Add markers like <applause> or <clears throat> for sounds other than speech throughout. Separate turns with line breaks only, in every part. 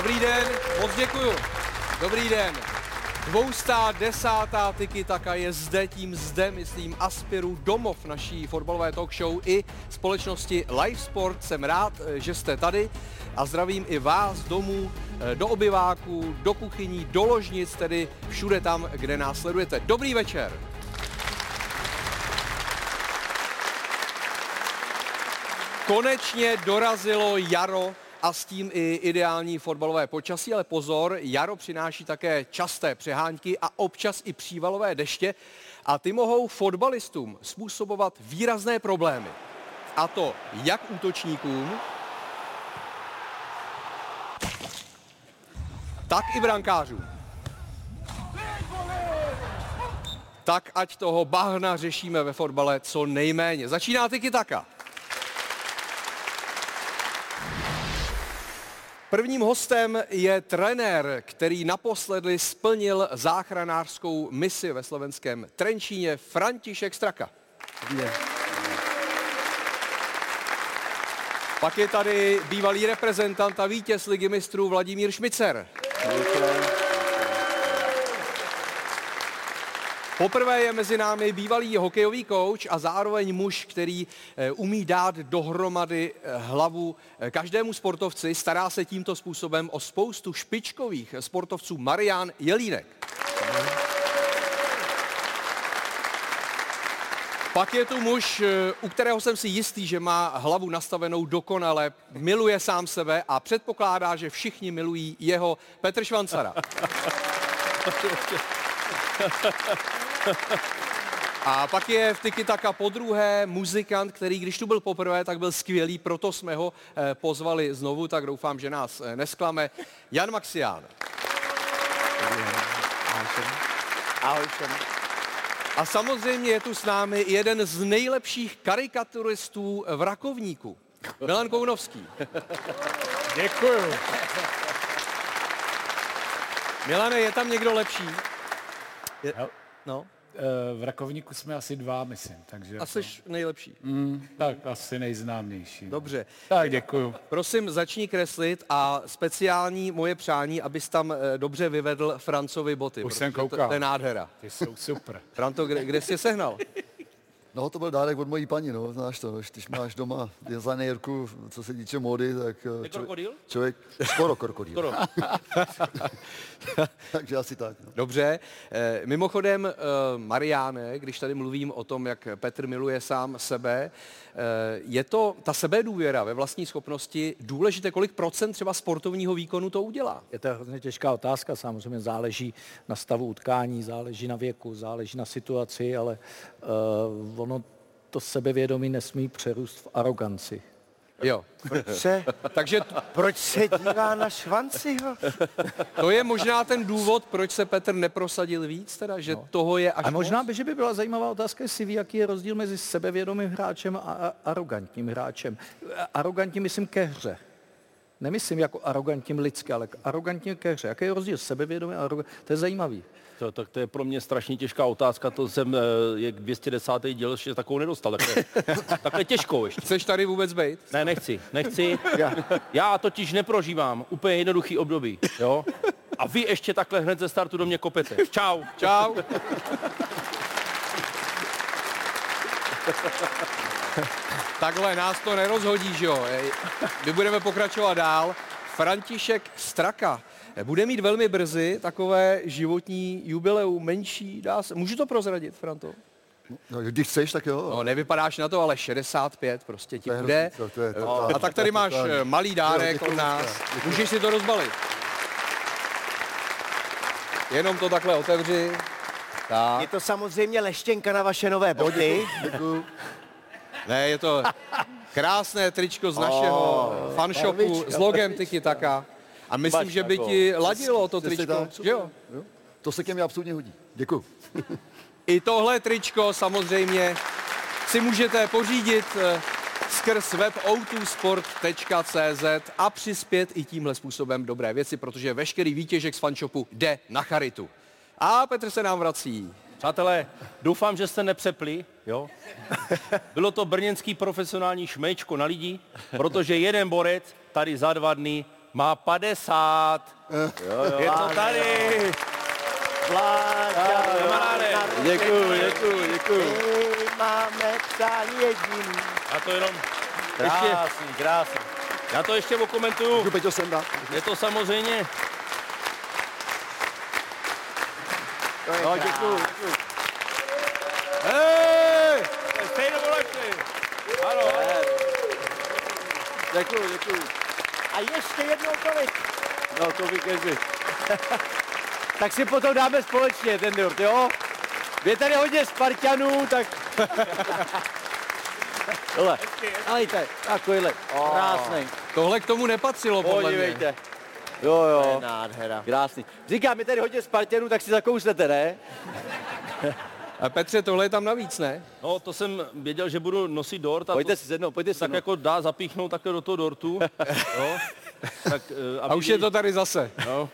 Dobrý den, moc děkuju. Dobrý den. 210. tiki taka je zde, tím zde, myslím, Aspiru domov naší fotbalové talk show i společnosti Live Sport. Jsem rád, eh, že jste tady a zdravím i vás domů, eh, do obyváků, do kuchyní, do ložnic, tedy všude tam, kde nás sledujete. Dobrý večer. Konečně dorazilo jaro a s tím i ideální fotbalové počasí, ale pozor, jaro přináší také časté přehánky a občas i přívalové deště a ty mohou fotbalistům způsobovat výrazné problémy. A to jak útočníkům, tak i brankářům. Tak ať toho bahna řešíme ve fotbale co nejméně. Začíná tiki taka. Prvním hostem je trenér, který naposledy splnil záchranářskou misi ve slovenském Trenčíně, František Straka. Pak je tady bývalý reprezentant a vítěz ligy mistrů Vladimír Šmicer. Poprvé je mezi námi bývalý hokejový kouč a zároveň muž, který eh, umí dát dohromady eh, hlavu eh, každému sportovci. Stará se tímto způsobem o spoustu špičkových sportovců Marian Jelínek. Pak je tu muž, u kterého jsem si jistý, že má hlavu nastavenou dokonale, miluje sám sebe a předpokládá, že všichni milují jeho Petr Švancara. <laughs> A pak je v Tiki Taka po druhé muzikant, který když tu byl poprvé, tak byl skvělý, proto jsme ho eh, pozvali znovu, tak doufám, že nás eh, nesklame. Jan Maxián.
Ahoj všem.
A samozřejmě je tu s námi jeden z nejlepších karikaturistů v Rakovníku. Milan Kounovský.
Děkuju.
Milane, je tam někdo lepší? Je, no.
Eh, V Rakovníku jsme asi dva, myslím, takže...
A jsi nejlepší.
Mm, tak asi nejznámější.
Dobře.
Tak děkuju.
Prosím, začni kreslit a speciální moje přání, abys tam eh, dobře vyvedl Francovi boty.
Už jsem
to-
koukal.
To je nádhera.
Ty jsou super.
Franto, kde, kde jsi je sehnal?
No, to byl dárek od mojí paní, no, znáš to, když máš doma designérku, co se týče módy, tak eh,
krokodýl?
člověk, skoro krokodýl.
Skoro. <laughs>
Takže asi tak. No.
Dobře. Eh, Mimochodem, eh, Mariáne, když tady mluvím o tom, jak Petr miluje sám sebe, eh, je to ta sebedůvěra ve vlastní schopnosti důležité, kolik procent třeba sportovního výkonu to udělá?
Je to hrozně těžká otázka, samozřejmě záleží na stavu utkání, záleží na věku, záleží na situaci, ale uh, ono to sebevědomí nesmí přerůst v aroganci.
Jo.
Se, <laughs>
Takže t-
proč se dívá na Švanciho?
to je možná ten důvod, proč se Petr neprosadil víc, teda, že toho je až
A možná
moc?
by, že by byla zajímavá otázka, jestli ví, jaký je rozdíl mezi sebevědomým hráčem a a arrogantním hráčem. Arrogantním myslím ke hře. Nemyslím jako arrogantním lidsky, ale arrogantním ke hře. Jaký je rozdíl sebevědomý a arrogant? To je zajímavý.
To, tak to je pro mě strašně těžká otázka, to jsem, eh, jak 210. díl ještě takovou nedostal, takhle, <laughs> takhle těžkou ještě.
Chceš tady vůbec být?
Ne, nechci, nechci. Já, já totiž neprožívám úplně jednoduchý období, jo? A vy ještě takhle hned ze startu do mě kopete. Čau.
Čau. <laughs> Takhle nás to nerozhodí, že jo? My budeme pokračovat dál. František Straka bude mít velmi brzy takové životní jubileum, menší, dá se. Můžu to prozradit, Franto?
No, když chceš, tak jo.
No, nevypadáš na to, ale 65 prostě ti bude.
hrozný, to- to je- to-
A tak tady máš eh, malý dárek od nás. Můžeš si to rozbalit. Jenom to takhle otevři. Tak.
Je to samozřejmě leštěnka na vaše nové boty.
Děkuju. <laughs>
Ne, je to krásné tričko z našeho fanshopu s logem Tiki Taka. A myslím,
Bač
že by
tako.
ti ladilo to tričko. Že jo?
Jo? To se ke mně absolutně hodí. Děkuju.
I tohle tričko samozřejmě si můžete pořídit eh, skrz web o2sport.cz a přispět i tímhle způsobem dobré věci, protože veškerý výtěžek z fanshopu jde na charitu. A Petr se nám vrací.
Přátelé, doufám, že jste nepřepli, jo? <laughs> Bylo to brněnský profesionální šmečko na lidi, protože jeden borec tady za dva dny má 50. Jo, jo, Je to tady.
Vláďa,
Kamaráde,
Děkuju, děkuju, děkuju. Máme přání jediný.
já to jenom ještě,
Krásný, krásný.
já to ještě okomentuju.
Můžu Peťo sem?
Je to samozřejmě,
No, děkuju, děkuju.
Hej!
stejně lepší. Ano,
Děkuju, děkuju. Ještě jednou tolik.
No to vykeři. <laughs>
Tak si potom dáme společně ten dort, jo? Je tady hodně Spartanů, tak... <laughs>
Hele, alejte, takovýhle, krásný.
Tohle k tomu nepatřilo, podle mě.
Podívejte. Jo,
To je
jo,
nádhera.
krásný. Říkám, je tady hodně Spartanů, tak si zakousnete, ne? <laughs>
A Petře, tohle je tam navíc, ne?
no to jsem věděl, že budu nosit dort a
Pojďte
to,
si sednout, pojďte si
tak
sednout.
jako dá zapíchnout takhle do toho dortu. <laughs> Jo? Tak, eh, aby
A už je to tady zase.
No.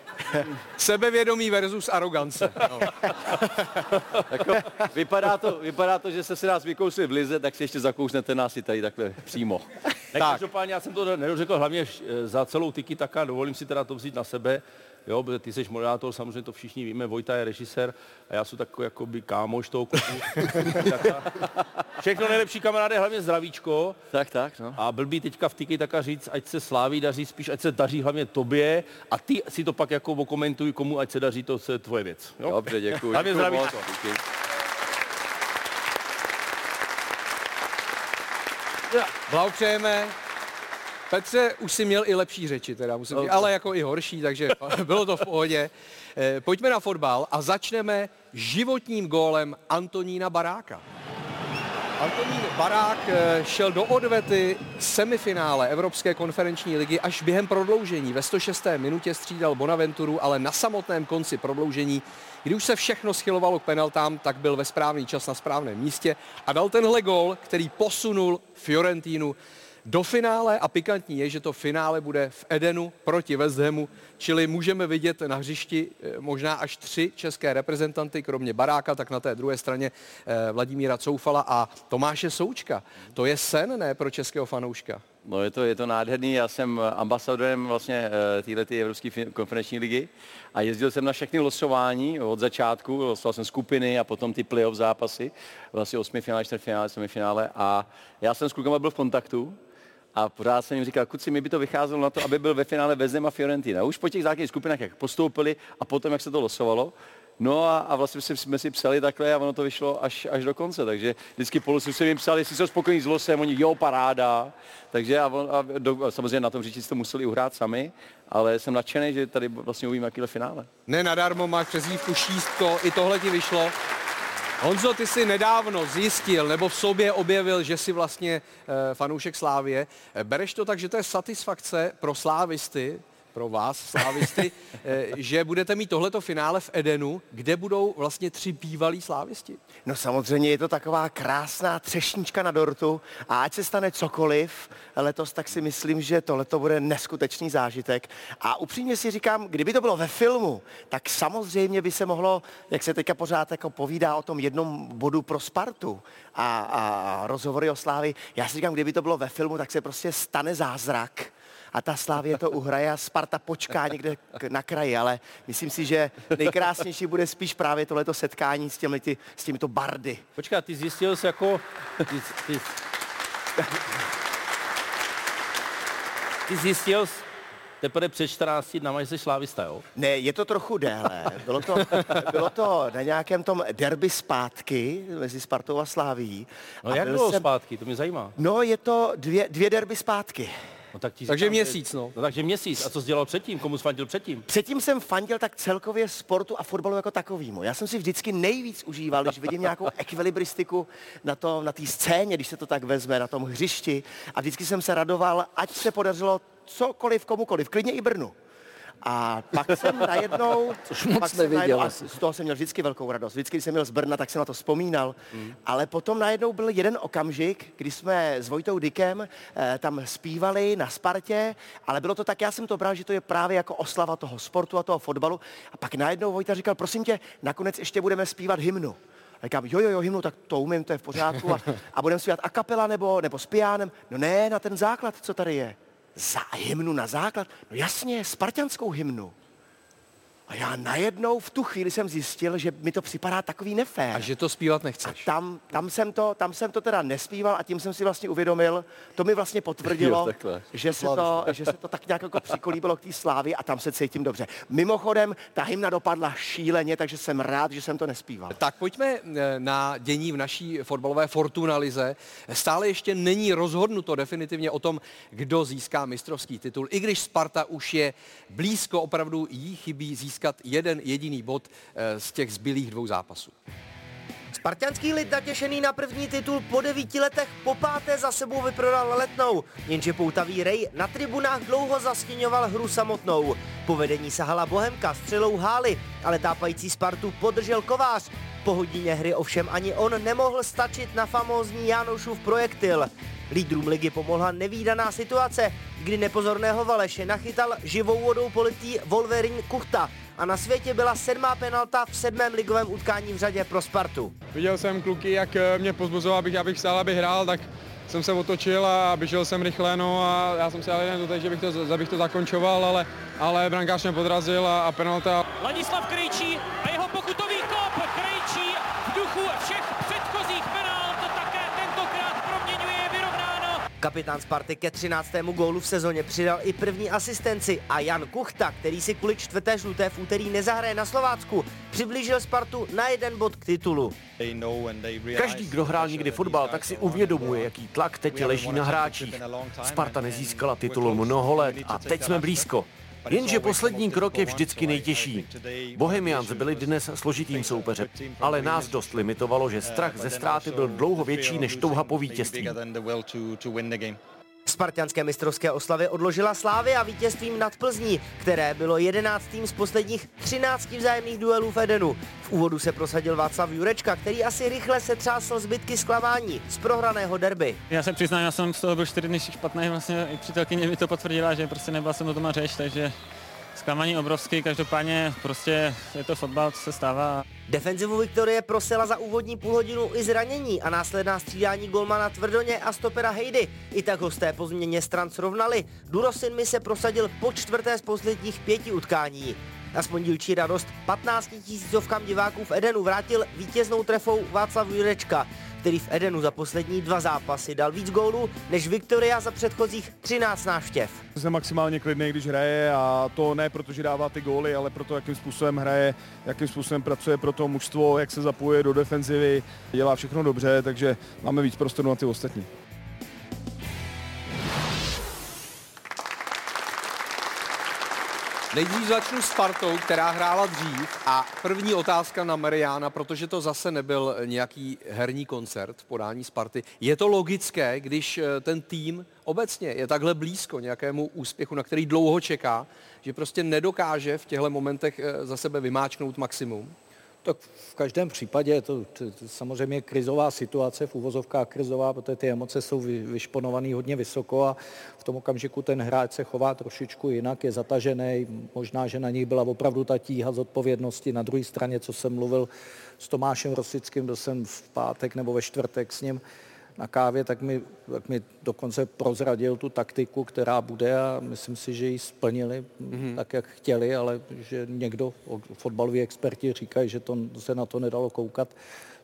Sebevědomí versus arogance. No. <laughs>
Jako, vypadá, to, vypadá to, že jste si nás vykousli v lize, tak si ještě zakousnete nás i tady takhle přímo.
Ne, každopádně já jsem to nedořekl hlavně eh, za celou tiki taka, dovolím si teda to vzít na sebe. Jo, protože ty jsi moderátor, samozřejmě to všichni víme, Vojta je režisér a já jsem takový jakoby kámoš toho klubu. Všechno nejlepší kamaráde, hlavně zdravíčko.
Tak, tak, no.
A blbý teďka v tiki taka říct, ať se sláví daří, spíš ať se daří hlavně tobě a ty si to pak jako okomentuj, komu ať se daří, to je tvoje věc. Jo?
Dobře, děkuji.
Hlavně
děkuji
zdravíčko.
moc. Díky.
Blahopřejeme. Petře, už si měl i lepší řeči, teda musím říct, ale jako i horší, takže <laughs> bylo to v pohodě. Eh, Pojďme na fotbal a začneme životním gólem Antonína Baráka. Antonín Barák eh, šel do odvety semifinále Evropské konferenční ligy až během prodloužení. Ve 106. minutě střídal Bonaventuru, ale na samotném konci prodloužení, kdy už se všechno schylovalo k penaltám, tak byl ve správný čas na správném místě a dal tenhle gól, který posunul Fiorentínu do finále a pikantní je, že to finále bude v Edenu proti West Hamu, čili můžeme vidět na hřišti eh, možná až tři české reprezentanty, kromě Baráka, tak na té druhé straně eh, Vladimíra Coufala a Tomáše Součka. To je sen, ne, pro českého fanouška?
No je to, je to nádherný, já jsem ambasadorem vlastně této Evropské konferenční ligy a jezdil jsem na všechny losování od začátku, losoval jsem skupiny a potom ty playoff zápasy, vlastně osmi finále, čtvrtfinále, semifinále a já jsem s klukama byl v kontaktu a pořád jsem jim říkal, kuci, mi by to vycházelo na to, aby byl ve finále Vezem a Fiorentina. Už po těch základních skupinách, jak postoupili a potom, jak se to losovalo, No a, a vlastně jsme si psali takhle a ono to vyšlo až, až do konce, takže vždycky po losu jsem jim psal, jestli jsou spokojení s losem, oni jo, paráda. Takže a, on, a, do, a samozřejmě na tom říči si to museli uhrát sami, ale jsem nadšený, že tady vlastně uvidíme jakýhle finále.
Ne nadarmo máš přezdívku šístko, i tohle ti vyšlo. Honzo, ty si nedávno zjistil nebo v sobě objevil, že jsi vlastně e, fanoušek Slávie. E, bereš to tak, že to je satisfakce pro slávisty, pro vás, slávisty, <laughs> e, že budete mít tohleto finále v Edenu, kde budou vlastně tři bývalí slávisti?
No samozřejmě je to taková krásná třešnička na dortu a ať se stane cokoliv letos, tak si myslím, že tohle to bude neskutečný zážitek. A upřímně si říkám, kdyby to bylo ve filmu, tak samozřejmě by se mohlo, jak se teďka pořád jako povídá o tom jednom bodu pro Spartu a, a rozhovory o Slávi. Já si říkám, kdyby to bylo ve filmu, tak se prostě stane zázrak a ta Slávě to uhraje a Sparta počká někde na kraji, ale myslím si, že nejkrásnější bude spíš právě tohleto setkání s, těmi, s těmito bardy.
Počkej, ty zjistil jsi jako... Ty, ty, ty zjistil jsi teprve před 14 dnama, že jsi slávista, jo?
Ne, je to trochu déle. Bylo to, bylo to na nějakém tom derby zpátky mezi Spartou a Sláví.
No
a
jak
byl
bylo
jsem-
zpátky, to mě zajímá.
No, je to dvě, dvě derby zpátky.
No, tak ti
Takže
říkám,
měsíc, no.
no. takže měsíc. A co jsi dělal předtím? Komu jsi fandil předtím?
Předtím jsem fandil tak celkově sportu a fotbalu jako takovýmu. Já jsem si vždycky nejvíc užíval, když vidím nějakou <laughs> ekvilibristiku na té na té scéně, když se to tak vezme, na tom hřišti. A vždycky jsem se radoval, ať se podařilo cokoliv komukoliv, klidně i Brnu. A pak jsem najednou...
moc
pak jsem
neviděl
najednou, a z toho jsem měl vždycky velkou radost. Vždycky, když jsem měl z Brna, tak jsem na to vzpomínal. Ale potom najednou byl jeden okamžik, kdy jsme s Vojtou Dikem eh, tam zpívali na Spartě, ale bylo to tak, já jsem to bral, že to je právě jako oslava toho sportu a toho fotbalu. A pak najednou Vojta říkal, prosím tě, nakonec ještě budeme zpívat hymnu. A říkám, jo, jo, jo, hymnu, tak to umím, to je v pořádku. A, a budeme zpívat a kapela nebo, nebo s pianem. No ne, na ten základ, co tady je. Za hymnu na základ? No jasně, spartianskou hymnu. A já najednou v tu chvíli jsem zjistil, že mi to připadá takový nefér.
A že to zpívat nechceš.
Tam, tam, jsem to, tam jsem to teda nespíval a tím jsem si vlastně uvědomil, to mi vlastně potvrdilo, <laughs>
Jo,
že, se to, že se to tak nějak jako přikolíbilo k té slávě a tam se cítím dobře. Mimochodem, ta hymna dopadla šíleně, takže jsem rád, že jsem to nespíval.
Tak pojďme eh, na dění v naší fotbalové Fortuna lize. Stále ještě není rozhodnuto definitivně o tom, kdo získá mistrovský titul, i když Sparta už je blízko, opravdu jí chybí získat jeden jediný bod eh, z těch zbylých dvou zápasů.
Spartanský lid natěšený na první titul po devíti letech po páté za sebou vyprodal letnou, jenže poutavý Rej na tribunách dlouho zastěňoval hru samotnou. Povedení sahala Bohemka střelou Hály, ale tápající Spartu podržel Kovář. Po hodině hry ovšem ani on nemohl stačit na famózní Jánošův projektil. Lídrům ligy pomohla nevýdaná situace, kdy nepozorného Valeše nachytal živou vodou politý Wolverine Kuchta a na světě byla sedmá penalta v sedmém ligovém utkání v řadě pro Spartu.
Viděl jsem kluky, jak eh, mě pozbuzoval, abych, abych stál, abych hrál, tak jsem se otočil a běžel jsem rychle, no a já jsem si ale jen doteď, že bych to, že bych to zakončoval, ale, ale brankář mě podrazil a, a penalta.
Ladislav Krejčí a jeho pokutový kop.
Kapitán Sparty ke 13. gólu v sezóně přidal i první asistenci a Jan Kuchta, který si kvůli čtvrté žluté v úterý nezahraje na Slovácku, přiblížil Spartu na jeden bod k titulu.
Každý, kdo hrál někdy fotbal, tak si uvědomuje, jaký tlak teď leží na hráčích. Sparta nezískala titul mnoho let a teď jsme blízko. Jenže poslední krok je vždycky nejtěžší. Bohemians byli dnes složitým soupeřem, ale nás dost limitovalo, že strach ze ztráty byl dlouho větší než touha po vítězství.
Spartianské mistrovské oslavy odložila Slávy a vítězstvím nad Plzní, které bylo jedenáctým z posledních 13 vzájemných duelů v Edenu. V úvodu se prosadil Václav Jurečka, který asi rychle se třásl zbytky zklamání z prohraného derby.
Já se přiznám, já jsem z toho byl čtyři dny špatný, vlastně i přítelkyně mi to potvrdila, že prostě nebyla jsem to doma řeč, takže zklamání obrovský, každopádně prostě je to fotbal, co se stává.
Defenzivu Viktorie prosila za úvodní půlhodinu i zranění a následná střídání golmana Tvrdoně a stopera Hejdy. I tak hosté po změně stran srovnali. Durosin mi se prosadil po čtvrté z posledních pěti utkání. Aspoň dílčí radost 15 tisícovkám diváků v Edenu vrátil vítěznou trefou Václav Jurečka, který v Edenu za poslední dva zápasy dal víc gólů než Viktoria za předchozích 13 návštěv.
Jsem maximálně klidný, když hraje a to ne proto, že dává ty góly, ale proto, jakým způsobem hraje, jakým způsobem pracuje pro to mužstvo, jak se zapojuje do defenzivy, dělá všechno dobře, takže máme víc prostoru na ty ostatní.
Nejdřív začnu s Spartou, která hrála dřív a první otázka na Mariana, protože to zase nebyl nějaký herní koncert v podání Sparty. Je to logické, když eh, ten tým obecně je takhle blízko nějakému úspěchu, na který dlouho čeká, že prostě nedokáže v těchto momentech eh, za sebe vymáčknout maximum?
Tak v každém případě to, to, to samozřejmě krizová situace, v uvozovkách krizová, protože ty emoce jsou vy, vyšponované hodně vysoko a v tom okamžiku ten hráč se chová trošičku jinak, je zatažený, možná, že na nich byla opravdu ta tíha z odpovědnosti. Na druhé straně, co jsem mluvil s Tomášem Rosickým, byl jsem v pátek nebo ve čtvrtek s ním, na kávě, tak mi, tak mi dokonce prozradil tu taktiku, která bude a myslím si, že ji splnili mm-hmm. tak, jak chtěli, ale že někdo, fotbaloví experti říkají, že to se na to nedalo koukat.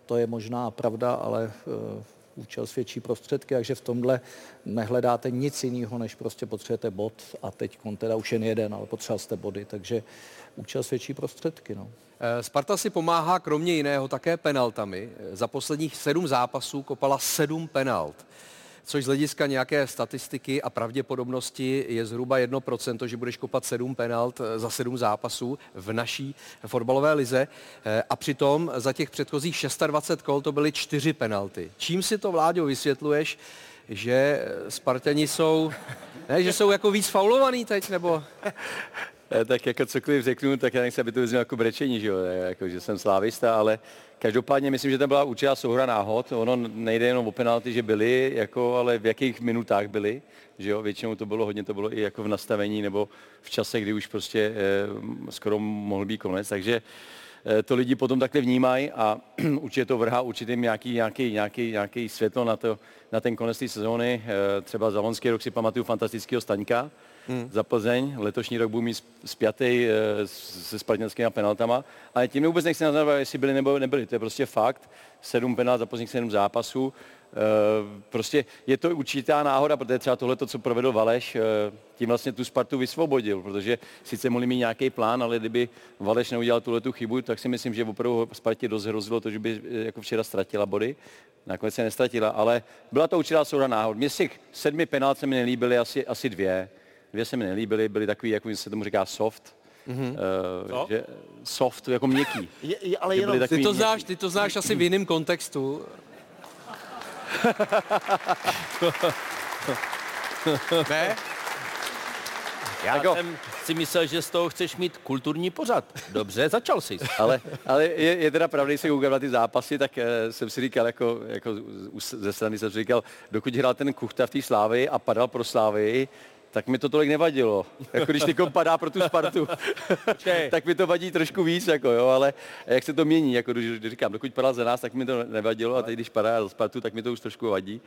To je možná pravda, ale uh, účel svědčí prostředky, takže v tomhle nehledáte nic jiného, než prostě potřebujete bod a teď teda už jen jeden, ale potřeba jste body, takže účel svědčí prostředky. No.
Sparta si pomáhá kromě jiného také penaltami. Za posledních sedm zápasů kopala sedm penalt což z hlediska nějaké statistiky a pravděpodobnosti je zhruba 1%, že budeš kopat sedm penalt za sedm zápasů v naší fotbalové lize. A přitom za těch předchozích 26 kol to byly čtyři penalty. Čím si to, Vláďo, vysvětluješ, že Spartani jsou, ne, že jsou jako víc faulovaný teď, nebo?
Eh, tak jako cokoliv řeknu, tak já nechci, aby to vyznělo jako brečení, že jo, eh, jako, že jsem slávista, ale každopádně myslím, že to byla určitá souhra náhod. Ono nejde jenom o penalty, že byly, jako, ale v jakých minutách byly, že jo, většinou to bylo hodně, to bylo i jako v nastavení nebo v čase, kdy už prostě eh, skoro mohl být konec, takže eh, to lidi potom takhle vnímají a <clears throat> určitě to vrhá určitým nějaký, nějaký, nějaký, nějaký světlo na, to, na ten konec té sezóny. Eh, třeba za loňský rok si pamatuju fantastického Staňka, hmm. za Plzeň. Letošní rok budu mít spjatý e, se spartanskými penaltama. Ale tím vůbec nechci nazvat, jestli byli nebo nebyli. To je prostě fakt. Sedm penalt za posledních sedm zápasů. E, prostě je to určitá náhoda, protože třeba tohle, co provedl Valeš, e, tím vlastně tu Spartu vysvobodil, protože sice mohli mít nějaký plán, ale kdyby Valeš neudělal tuhle tu chybu, tak si myslím, že opravdu Spartě dost hrozilo to, že by jako včera ztratila body. Nakonec se nestratila, ale byla to určitá souhra náhod. Mně z těch sedmi penalt se mi nelíbily asi, asi dvě dvě se mi nelíbily, byly takový, jak se tomu říká, soft. Mm-hmm. Uh, že soft, jako měkký. <laughs>
Je, je, ale jenom,
ty to, znáš, ty to znáš asi v jiném kontextu. <laughs> ne?
Já jako, jsem si myslel, že z toho chceš mít kulturní pořad. Dobře, začal jsi. <laughs>
ale, ale je, je teda pravda, když se koukal na ty zápasy, tak uh, jsem si říkal, jako, jako ze strany jsem si říkal, dokud hrál ten Kuchta v té Slávy a padal pro Slávy, tak mi to tolik nevadilo. Jako když teď padá pro tu Spartu, <laughs> tak mi to vadí trošku víc, jako jo, ale jak se to mění, jako když, když říkám, dokud padal za nás, tak mi to nevadilo a teď když padá za Spartu, tak mi to už trošku vadí,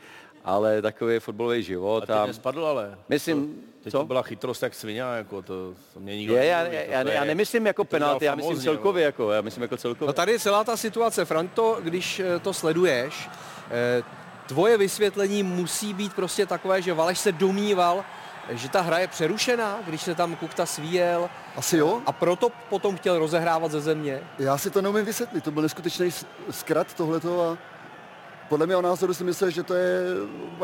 ale takový je fotbalový život.
A ty nespadl ale.
Myslím,
Teď co? to byla chytrost jak svině, jako to, to mě nikdo
je, já, já, já, já, nemyslím jako penalty, já myslím celkově, jako, já myslím jako celkově.
No tady je celá ta situace, Franto, když eh, to sleduješ, eh, tvoje vysvětlení musí být prostě takové, že Valeš se domníval, že ta hra je přerušená, když se tam Kukta svíjel.
Asi jo.
A proto potom chtěl rozehrávat ze země.
Já si to neumím vysvětlit, to byl neskutečný zkrat tohleto a podle mého názoru si myslel, že to je...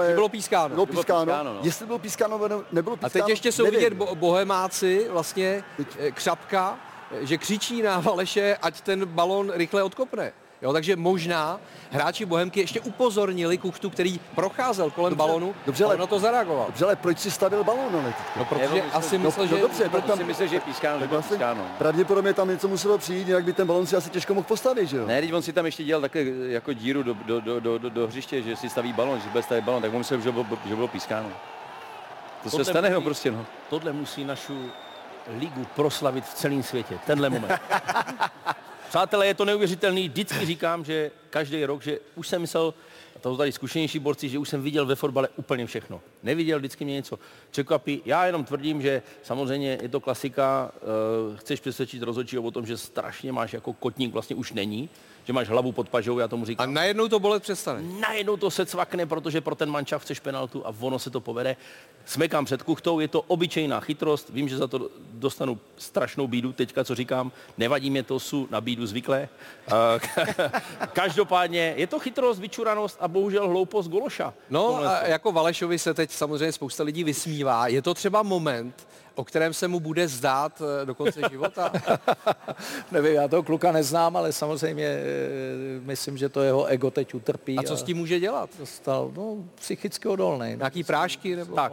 Že bylo pískáno.
Bylo pískáno. Bylo pískáno no. Jestli bylo pískáno, nebylo pískáno,
A teď ještě jsou nevím. vidět bo- bohemáci, vlastně teď. Eh, křapka, že křičí na Valeše, ať ten balon rychle odkopne. Jo, takže možná hráči Bohemky ještě upozornili Kuchtu, který procházel kolem dobře, balonu dobře, ale, na to zareagoval.
Dobře, ale proč si stavil balón? Ale
no, protože myslím, asi no, myslel, no, že...
No, dobře, proto tam, si myslel, že je pískáno, že vlastně, pískáno.
Pravděpodobně tam něco muselo přijít, jinak by ten balón si asi těžko mohl postavit, že jo?
Ne, teď on si tam ještě dělal takhle jako díru do, do, do, do, do, do hřiště, že si staví balón, že bude stavit balón, tak on myslel, že bylo, že bylo pískáno. To tohle se stane, musí, no prostě, no.
Tohle musí našu ligu proslavit v celém světě, tenhle moment. <laughs> Přátelé, je to neuvěřitelný. Vždycky říkám, že každý rok, že už jsem myslel, a to tady zkušenější borci, že už jsem viděl ve fotbale úplně všechno. Neviděl, vždycky mě něco překvapí. Já jenom tvrdím, že samozřejmě je to klasika, uh, chceš přesvědčit rozhodčího o tom, že strašně máš jako kotník, vlastně už není, že máš hlavu pod pažou, já tomu říkám.
A najednou to bolet přestane.
Najednou to se cvakne, protože pro ten mančav chceš penaltu a ono se to povede. Smekám před kuchtou, je to obyčejná chytrost, vím, že za to dostanu strašnou bídu, teďka co říkám, nevadí mě to, jsou na bídu zvyklé. <laughs> Každopádně je to chytrost, vyčuranost a bohužel hloupost Gološa.
No a jako Valešovi se teď samozřejmě spousta lidí vysmívá. Je to třeba moment, o kterém se mu bude zdát eh, do konce <laughs> života? <laughs>
Nevím, já toho kluka neznám, ale samozřejmě eh, myslím, že to jeho ego teď utrpí.
A co s tím může dělat?
Dostal, no, psychicky odolný. No.
Nějaký prášky? Nebo?
Tak.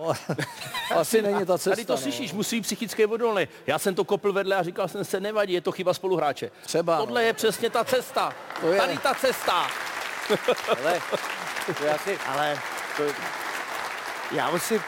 <laughs>
Asi není ta cesta.
Tady to no. slyšíš, musí psychicky odolný. Já jsem to kopl vedle a říkal jsem se, nevadí, je to chyba spoluhráče.
Třeba.
Tohle
no.
je přesně ta cesta.
To je.
Tady ta cesta.
ale, to já si, ale to, já musím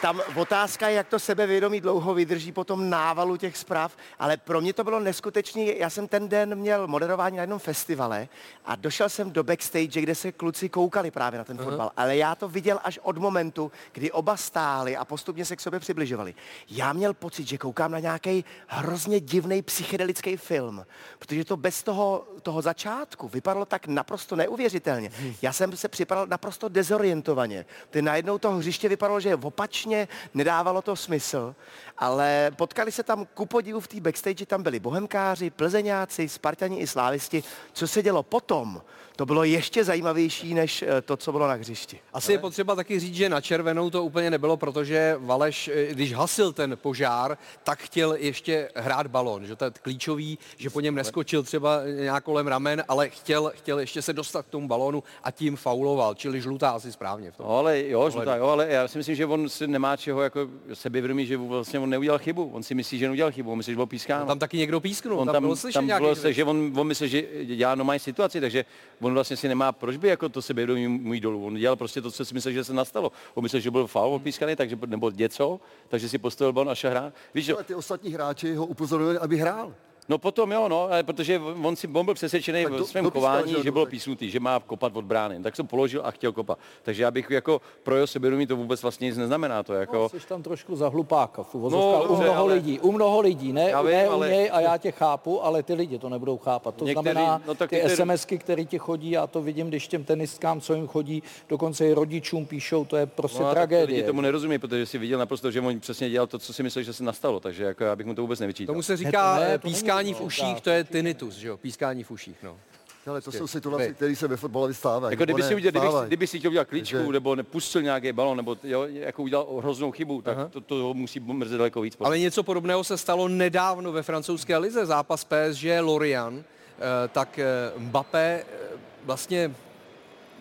tam otázka je, jak to sebevědomí dlouho vydrží po tom návalu těch zpráv, ale pro mě to bylo neskutečný. Já jsem ten den měl moderování na jednom festivale a došel jsem do backstage, kde se kluci koukali právě na ten uh-huh. fotbal, ale já to viděl až od momentu, kdy oba stáli a postupně se k sobě přibližovali. Já měl pocit, že koukám na nějaký hrozně divný psychedelický film, protože to bez toho, toho začátku vypadalo tak naprosto neuvěřitelně. Hmm. Já jsem se připadal naprosto dezorientovaně. Ty najednou to hřiště vypadalo, že je opačně, nedávalo to smysl, ale potkali se tam ku podivu v té backstage, tam byli bohemkáři, plzeňáci, spartani i slávisti. Co se dělo potom, to bylo ještě zajímavější než eh, to, co bylo na hřišti.
Asi Ale... je potřeba taky říct, že na červenou to úplně nebylo, protože Valeš, eh, když hasil ten požár, tak chtěl ještě hrát balon, že to je klíčový, že po něm neskočil třeba nějak kolem ramen, ale chtěl, chtěl ještě se dostat k tomu balonu a tím fauloval, čili žlutá asi správně v tom.
No, ale jo, žlutá, jo, ale já si myslím, že on si nemá čeho jako sebevědomí, že vlastně on neudělal chybu. On si myslí, že neudělal chybu, on myslí, že byl pískán.
Tam taky někdo písknul,
on
tam,
tam,
bylo slyšet
tam bylo se, že on, on myslí, že dělá normální situaci, takže on vlastně si nemá proč by jako to sebevědomí můj dolů. On dělal prostě to, co si myslel, že se nastalo. On myslel, že byl faul pískaný, takže, nebo něco, takže si postavil balon a šel hrát. Víš,
Ale ty ostatní hráči ho upozorňovali, aby hrál.
No potom jo, no, ale protože on, si, on byl přesvědčený v svém chování,
že
bylo písnutý, že má kopat od brány. Tak jsem položil a chtěl kopat. Takže já bych jako pro jeho sebevědomí to vůbec vlastně nic neznamená. To jako,
No, jsi tam trošku za hlupáka, v
No,
u mnoho
ale-
lidí, u mnoho lidí, ne,
Já vím,
ne u
ale-
něj a já tě chápu, ale ty lidi to nebudou chápat. To
Někteří-
znamená,
no tak
ty
někteří-
SMSky, které ti chodí, já to vidím, když těm tenistkám, co jim chodí, dokonce i rodičům píšou, to je prostě
no,
tragédie.
lidi tomu nerozumí, protože si viděl naprosto, že on přesně dělal to, co si myslel, že se nastalo. Takže jako já bych mu to vůbec nevyčítal.
Tomu se říká
Ne, to
ne,
ne,
pískání v
není
uších, to je tinnitus, že jo? Pískání v uších, no.
Ale to
Prostě.
jsou situace,
Vy.
které se ve fotbale stávají.
Jako kdyby si, udělal, kdyby, kdyby si chtěl udělat kličku,
Takže-
nebo nepustil nějaký balon, nebo jo, jako udělal hroznou chybu, tak to, to, musí mrzet daleko víc.
Ale něco podobného se stalo nedávno ve francouzské lize. Zápas PSG Lorient, eh, tak eh, Mbappé eh, vlastně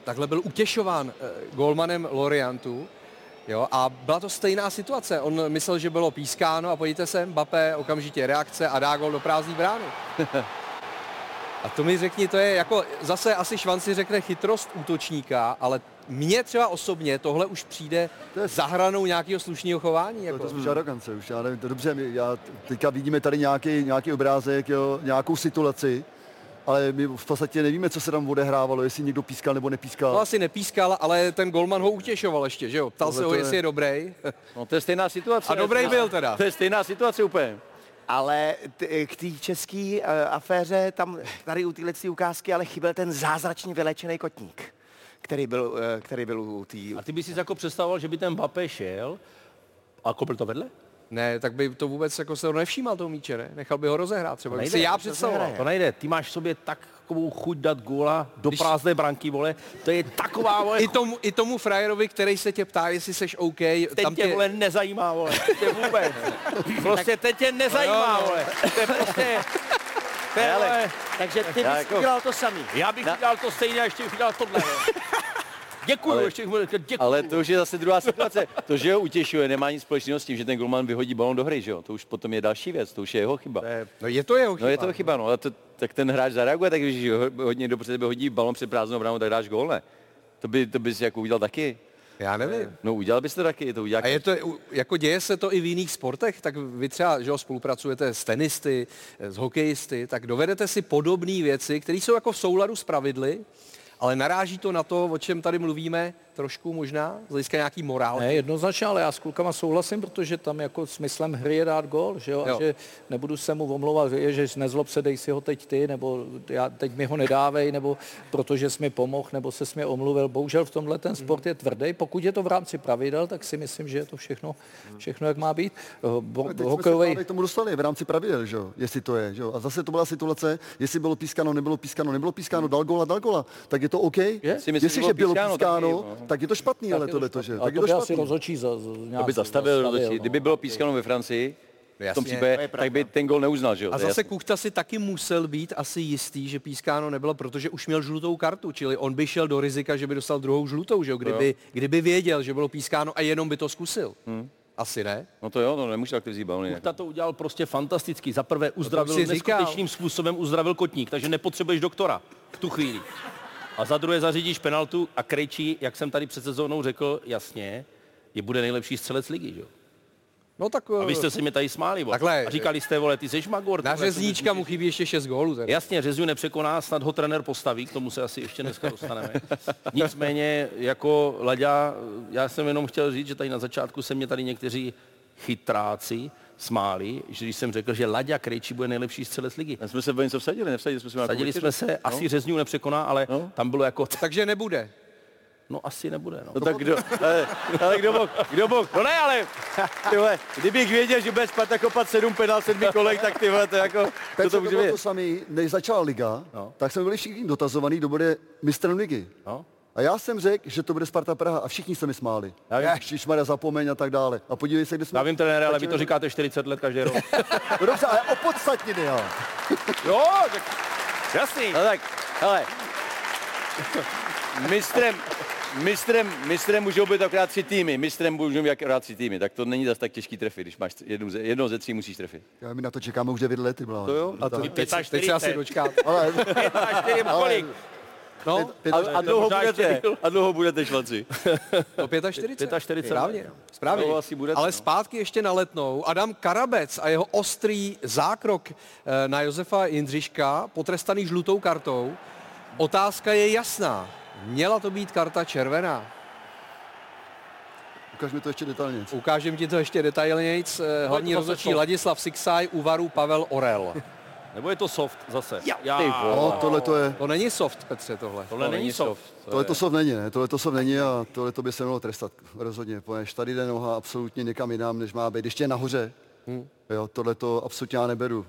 takhle byl utěšován golmanem Lorientu. Jo, a byla to stejná situace. On myslel, že bylo pískáno a podívejte se, Mbappé okamžitě reakce a dá gol do prázdné brány. <laughs> A to mi řekni, to je jako, zase asi Švanci řekne chytrost útočníka, ale mně třeba osobně tohle už přijde za hranou nějakého slušného chování.
To,
Jako.
to je spíš arogance už, já nevím, to dobře, já, teďka vidíme tady nějaký, nějaký obrázek, jo, nějakou situaci, ale my v podstatě nevíme, co se tam odehrávalo, jestli někdo pískal nebo nepískal.
No asi nepískal, ale ten golman ho utěšoval ještě, že jo? Ptal
Tohle
se ho,
je-
jestli je dobrý. <laughs>
No to je stejná situace.
A dobrý byl teda.
To je stejná situace úplně.
Ale t- k té české uh, aféře, tam tady u téhle ukázky, ale chyběl ten zázračně vylečený kotník, který byl, uh, který byl u té...
A ty bys si jako představoval, že by ten Mbappé šel a kopl to vedle?
Ne, tak by to vůbec jako se ho nevšímal toho míče, ne? Nechal by ho rozehrát třeba.
To
Nejde, si já
to
představoval.
To nejde, ty máš v sobě takovou chuť dát góla do
Když-
prázdné branky, vole. To je taková, vole,
I tomu, I tomu frajerovi, který se tě ptá, jestli seš OK,
teď
tam
tě, vole, nezajímá, vole. Tě vůbec. Prostě teď tě nezajímá,
No, no.
vole. To je prostě... To je,
Ale, takže ty bys
jako-
udělal to samý.
já bych udělal to stejně a ještě bych udělal tohle. Děkuju,
Ale-
ještě bych mu řekl děkuju.
Ale to už je zase druhá situace. To, že ho utěšuje, nemá nic společného s tím, že ten golman vyhodí balon do hry, že jo? To už potom je další věc, to už je jeho chyba.
No je to jeho chyba.
No je to chyba, no, ale to, tak ten hráč zareaguje, tak když ho- hodně do tebe hodí balon před prázdnou bránou, tak dáš gól, ne? To by, to bys jako udělal taky.
Já nevím.
No udělal bys to taky, to udělá
A je to, jako děje se to i v jiných sportech, tak vy třeba, že jo, spolupracujete s tenisty, s hokejisty, tak dovedete si podobné věci, které jsou jako v souladu s pravidly, ale naráží to na to, o čem tady mluvíme, trošku možná, z hlediska nějaký morál.
Ne, jednoznačně, ale já s klukama souhlasím, protože tam jako smyslem hry je dát gol, že jo?
Jo.
A že nebudu se mu omlouvat, že, že nezlob se, dej si ho teď ty, nebo já, teď mi ho nedávej, nebo protože jsi mi pomohl, nebo se mi omluvil. Bohužel v tomhle ten sport je tvrdý. Pokud je to v rámci pravidel, tak si myslím, že je to všechno, všechno jak má být. Eh, Bo,
se
hokejový,
k tomu dostali v rámci pravidel, že jo, jestli to je, že jo. A zase to byla situace, jestli bylo pískáno, nebylo pískáno, nebylo pískáno, dal gola, dal gola, tak je to OK.
Si myslím, že
Jestliže
bylo pískáno,
pískáno,
no.
Tak je to špatný, ale tohle
to
to, že?
špatný.
Tak je
to
to
by asi
špatný.
rozhodčí za, za,
To
nějak
by zastavil,
no.
kdyby bylo pískano ve Francii, v tom případě, tak by ten gol neuznal, že jo?
A
to
zase
jasný.
Kuchta si taky musel být asi jistý, že pískáno nebylo, protože už měl žlutou kartu, čili on by šel do rizika, že by dostal druhou žlutou, že jo, kdyby, kdyby věděl, že bylo pískáno a jenom by to zkusil. Asi ne?
No to jo, no nemůže takhle vzít balony.
Kuchta to udělal prostě fantasticky. Za prvé uzdravil,
si říkal.
neskutečným způsobem uzdravil kotník, takže nepotřebuješ doktora v tu chvíli. A za druhé zařídíš penaltu a Krejčí, jak jsem tady před sezónou řekl, jasně, je bude nejlepší střelec ligy, že? jo?
No tak
A vy jste se mi tady smáli, vole.
Takhle,
A říkali jste, vole, ty seš magor.
na řezníčka mu chybí ještě 6 gólů. Teda.
Jasně, Řezňu nepřekoná, snad ho trenér postaví, k tomu se asi ještě dneska dostaneme. <laughs> Nicméně, jako Laďa, já jsem jenom chtěl říct, že tady na začátku se mě tady někteří chytráci smáli, že když jsem řekl, že Laďa Krejčí bude nejlepší střelec ligy.
A jsme se o něco vsadili, nevsadili jsme se jako
Sadili
určitě.
jsme se, asi Řezňu nepřekoná, ale
No.
tam bylo jako,
Takže nebude.
no asi nebude, no.
No tak kdo, ale, ale kdo mohl, kdo mohl, no ne, ale, ty vole, kdybych věděl, že bude Sparta kopat sedm penál sedmi kolek, tak ty vole, to jako,
Teď
to to
to
může být.
to samý, než začala liga,
No.
tak jsme byli všichni dotazovaní, kdo bude mistrem ligy.
No.
A já jsem řekl, že to bude Sparta Praha a všichni se mi smáli.
Já vím.
Ježišmarja, zapomeň a tak dále. A podívej se, kde jsme...
Já vím, trenére, ale vy to říkáte 40 let každý rok.
No <laughs> dobře, ale opodstatněný, jo. <laughs>
jo, tak jasný.
No tak, hele, mistrem, mistrem, mistrem můžou být akorát tři týmy, mistrem můžou být akorát tři týmy, tak to není zase tak těžký trefit, když máš jednou ze, jednou ze tří musíš trefit.
Já my na to čekáme už 9 let, ty bláho.
To jo,
a to,
Teď, teď se asi dočkáte. <laughs>
ale,
Kolik?
No,
A, a, dlouho budete, a dlouho budete švanci.
do 45.
45.
Správně, správně.
No, asi bude,
Ale
no.
zpátky ještě na letnou. Adam Karabec a jeho ostrý zákrok eh, na Josefa Jindřiška, potrestaný žlutou kartou. Otázka je jasná. Měla to být karta červená.
ukaž mi to ještě detailně.
Ukážem ti to ještě detailnějc. Eh, Hlavní rozhodčí. Ladislav Siksaj, u varu Pavel Orel. <laughs>
Nebo je to soft zase? Já,
No, tohle to je,
To není soft, Petře, tohle.
Tohle není soft.
tohle to sov není, ne? Tohle to sov není a tohle to by se mělo trestat rozhodně. Poněž tady jde noha absolutně někam jinam, než má být. Ještě je nahoře. Jo, tohle to absolutně já neberu.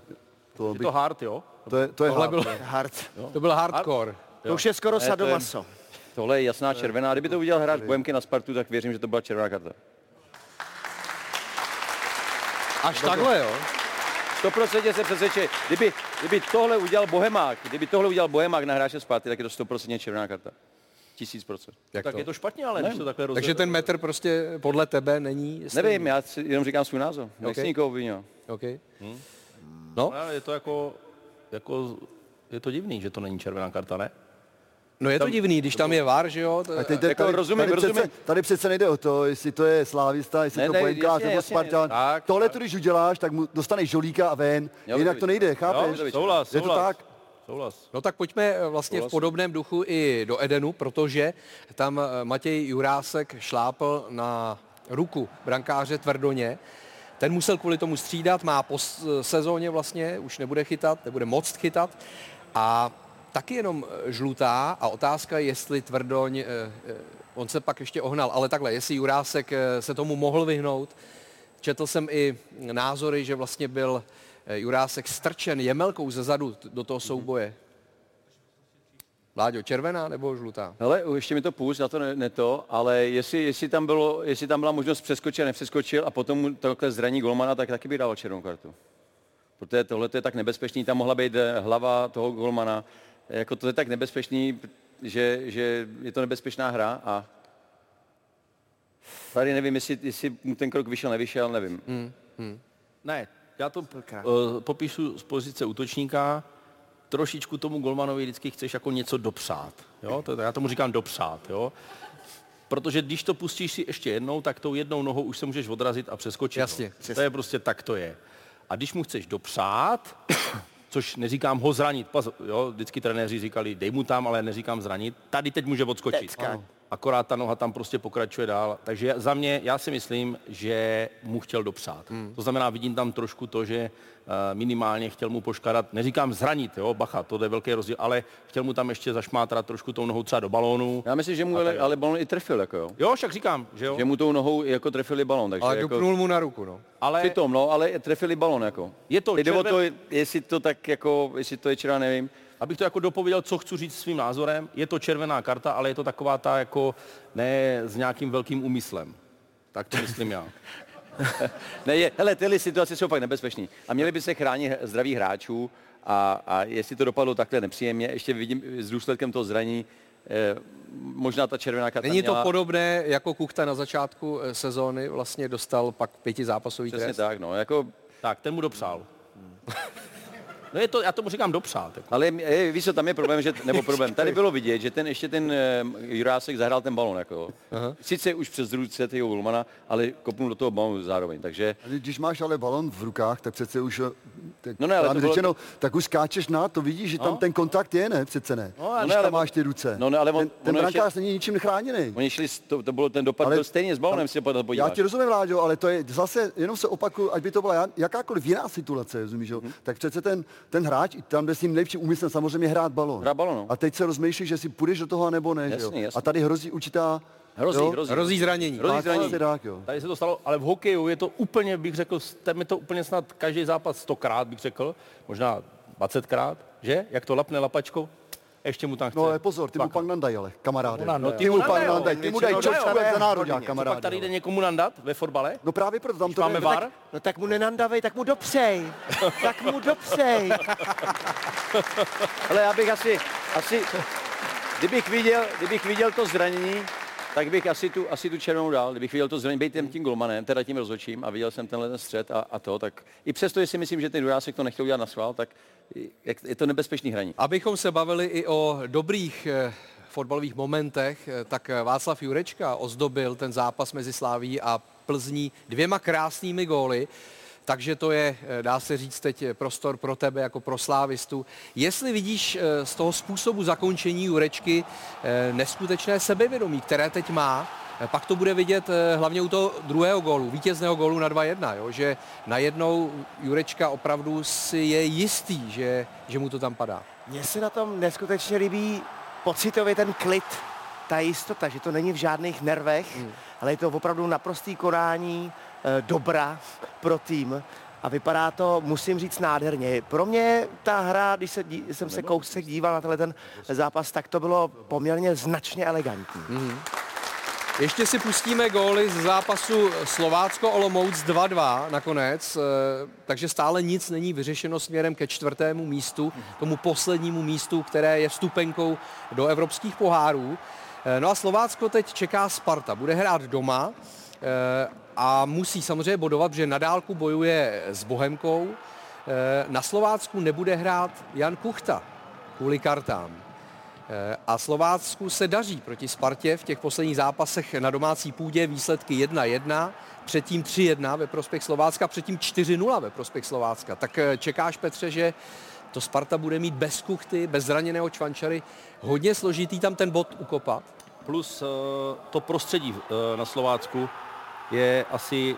To,
Je
bych,
to hard, jo?
to je, to je
Tohle
hard.
bylo,
Hard.
to byl hardcore.
To už je skoro
to
sadomaso.
Tohle je jasná červená. Kdyby to udělal hráč Bohemky na Spartu, tak věřím, že to byla červená karta.
Až takhle, jo?
100% se přesvědčit. Kdyby, kdyby tohle udělal Bohemák, kdyby tohle udělal Bohemák na hráče Sparty, tak je to 100% červená karta. Tisíc procent.
Jak
tak
to?
je to špatně, ale když to takhle rozhodne.
Takže ten metr prostě podle tebe není stejný.
Nevím, já si jenom říkám svůj názor. Nechci
Ok.
nikoho obvinovat.
Okay.
No,
No,
ale je to jako, jako, je to divný, že to není červená karta, ne?
No je to divný, když tam je VAR, že jo? To,
A teď,
Jako
tady,
rozumím,
tady,
rozumím.
Přece, tady přece nejde o to, jestli to je slávista, jestli
Ne,
to
jasně,
nebo
jasně,
Spartan.
tak,
Tohle
tak.
to, když uděláš, tak mu dostaneš žolíka a ven.
Jo,
Jinak
to
nejde, chápeš?
Jo,
Souhlas,
Je to
souhlas.
tak?
Souhlas.
No tak pojďme eh, vlastně v podobném duchu i do Edenu, protože tam eh, Matěj Jurásek šlápl na ruku brankáře Tvrdoně. Ten musel kvůli tomu střídat, má po sezóně vlastně, už nebude chytat, nebude moct chytat. A taky jenom eh, žlutá a otázka je, jestli Tvrdoň, eh, eh, on se pak ještě ohnal, ale takhle, jestli Jurásek se tomu mohl vyhnout. Četl jsem i názory, že vlastně byl Jurásek strčen jemelkou ze zadu do toho souboje. Láďo, červená nebo žlutá?
Hele, ještě mi to půjď, na to ne, ne to, ale jestli, jestli, tam bylo, jestli tam byla možnost přeskočit a nepřeskočil a potom takhle zraní golmana, tak taky by dával červenou kartu. Protože tohle je tak nebezpečný, tam mohla být hlava toho golmana. Jako to je tak nebezpečný, že, že je to nebezpečná hra a tady nevím, jestli, jestli mu ten krok vyšel, nevyšel, nevím. Hmm.
Ne, já to uh, popíšu z pozice útočníka. Trošičku tomu golmanovi vždycky chceš jako něco dopřát. Jo? To, já tomu říkám dopřát. Jo? Protože když to pustíš si ještě jednou, tak tou jednou nohou už se můžeš odrazit a přeskočit.
Jasně.
No. To je prostě tak to je. A když mu chceš dopřát, což neříkám ho zranit, pas, jo, vždycky trenéři říkali, dej mu tam, ale neříkám zranit, tady teď může odskočit.
Tecka.
Ano. Akorát ta noha tam prostě pokračuje dál. Takže za mě, já si myslím, že mu chtěl dopřát. Hmm. To znamená, vidím tam trošku to, že uh, minimálně chtěl mu poškadat, neříkám zranit, jo, bacha, to je velký rozdíl, ale chtěl mu tam ještě zašmátrat trošku tou nohou třeba do balónu.
Já myslím, že mu ale, ale balon i trefil, jako jo.
Jo, však říkám, že jo.
Že mu tou nohou jako trefili balon, takže
Ale
jako...
dupnul mu na ruku, no.
Ale
Přitom, no, ale trefili balon, jako.
je to
Jde o
červen...
to, jestli to tak jako, jestli to je červená, nevím.
Abych to jako dopověděl, co chci říct svým názorem, je to červená karta, ale je to taková ta jako ne s nějakým velkým úmyslem. Tak to myslím já. <laughs>
Ne, je, hele, tyhle situace jsou fakt nebezpečné. A měli by se chránit zdraví hráčů a, a jestli to dopadlo takhle nepříjemně, ještě vidím s důsledkem toho zraní, eh, možná ta červená karta
Není to
měla,
podobné, jako Kuchta na začátku eh, sezóny vlastně dostal pak pětizápasový
Přesně
trest?
tak, no, jako,
Tak, ten mu dopřál. <laughs> No je to, já tomu říkám dopřát. Jako.
ale je, víš co, tam je problém, že, nebo <laughs> problém, tady bylo vidět, že ten ještě ten eh, Jurásek zahrál ten balon, jako. Aha. Sice už přes ruce toho Ulmana, ale kopnul do toho balonu zároveň, takže
Když máš ale balon v rukách, tak přece už, eh, tak,
No ne, ale to bylo-
řečeno, tak už skáčeš na to, vidíš, že tam
No.
ten kontakt je, ne? Přece ne.
No, ale
Když
ne, ale
tam máš ty ruce.
No ne, ale on-
ten, ten
ještě-
brankář není ničím chráněný.
oni šli, to, to bylo ten dopad
Ale-
byl stejně s balonem, si to
Já
podíváš.
ti rozumím, Láďo, ale to je zase, jenom se opakuju, ať by to byla jakákoliv jiná situace, rozumíš, jo?
Mhm.
tak přece ten, ten hráč, i tam jde s tím nejlepším úmyslem samozřejmě hrát balon.
Hrát balon, no.
A teď se rozmýšlíš, že si půjdeš do toho, nebo ne, že
Jasně,
jo?
jasně.
A tady hrozí určitá...
Hrozí,
jo?
hrozí.
Hrozí zranění.
Hrozí zranění.
asi tak, jo.
Tady se to stalo, ale v hokeju je to úplně, bych řekl, tam je to úplně snad každý zápas stokrát, bych řekl, možná 20krát, že? Jak to lapne lapačkou, ještě mu tam chce.
No ale pozor, ty mu
Pak-
nandají, ale kamaráde. No, ty mu pak
nandají,
ty mu dají
většinou
čočku jak za
Hodně.
Co pak
kamaráde.
tady jde
jo.
někomu nandat ve fotbale?
No právě proto tam to
Máme
je-
VAR?
No tak mu nenandavej, tak mu dopřej. tak mu dopřej.
Ale já bych asi, asi kdybych viděl, kdybych viděl to zranění, tak bych asi tu, asi tu červenou dal, kdybych viděl to zranění, být tím, tím golmanem, teda tím rozhodčím a viděl jsem tenhle ten střed a, a, to, tak i přesto, že si myslím, že ten Jurásek to nechtěl udělat na sval, tak je, to nebezpečný hraní.
Abychom se bavili i o dobrých eh, fotbalových momentech, eh, tak eh, Václav Jurečka ozdobil ten zápas mezi Sláví a Plzní dvěma krásnými góly. Takže to je, dá se říct, teď prostor pro tebe jako pro slávistu. Jestli vidíš z toho způsobu zakončení Jurečky neskutečné sebevědomí, které teď má, pak to bude vidět hlavně u toho druhého gólu, vítězného gólu na 2-1, jo? že najednou Jurečka opravdu si je jistý, že, že mu to tam padá.
Mně se na tom neskutečně líbí pocitově ten klid, ta jistota, že to není v žádných nervech, hmm. ale je to opravdu naprostý konání e, dobra pro tým. A vypadá to, musím říct, nádherně. Pro mě ta hra, když se, dí, jsem se kousek díval na tenhle ten zápas, tak to bylo poměrně značně elegantní. Hmm.
Ještě si pustíme góly z zápasu Slovácko-Olomouc 2-2 nakonec, eh, takže stále nic není vyřešeno směrem ke čtvrtému místu, tomu poslednímu místu, které je vstupenkou do evropských pohárů. Eh, no a Slovácko teď čeká Sparta. Bude hrát doma eh, a musí samozřejmě bodovat, že nadálku bojuje s Bohemkou. Na Slovácku nebude hrát Jan Kuchta kvůli kartám. Eh, a Slovácku se daří proti Spartě v těch posledních zápasech na domácí půdě výsledky 1-1, předtím 3-1 ve prospěch Slovácka, předtím 4-0 ve prospěch Slovácka. Tak eh, čekáš, Petře, že to Sparta bude mít bez kuchty, bez zraněného čvančary, hodně složitý tam ten bod ukopat?
Plus eh, to prostředí na Slovácku je asi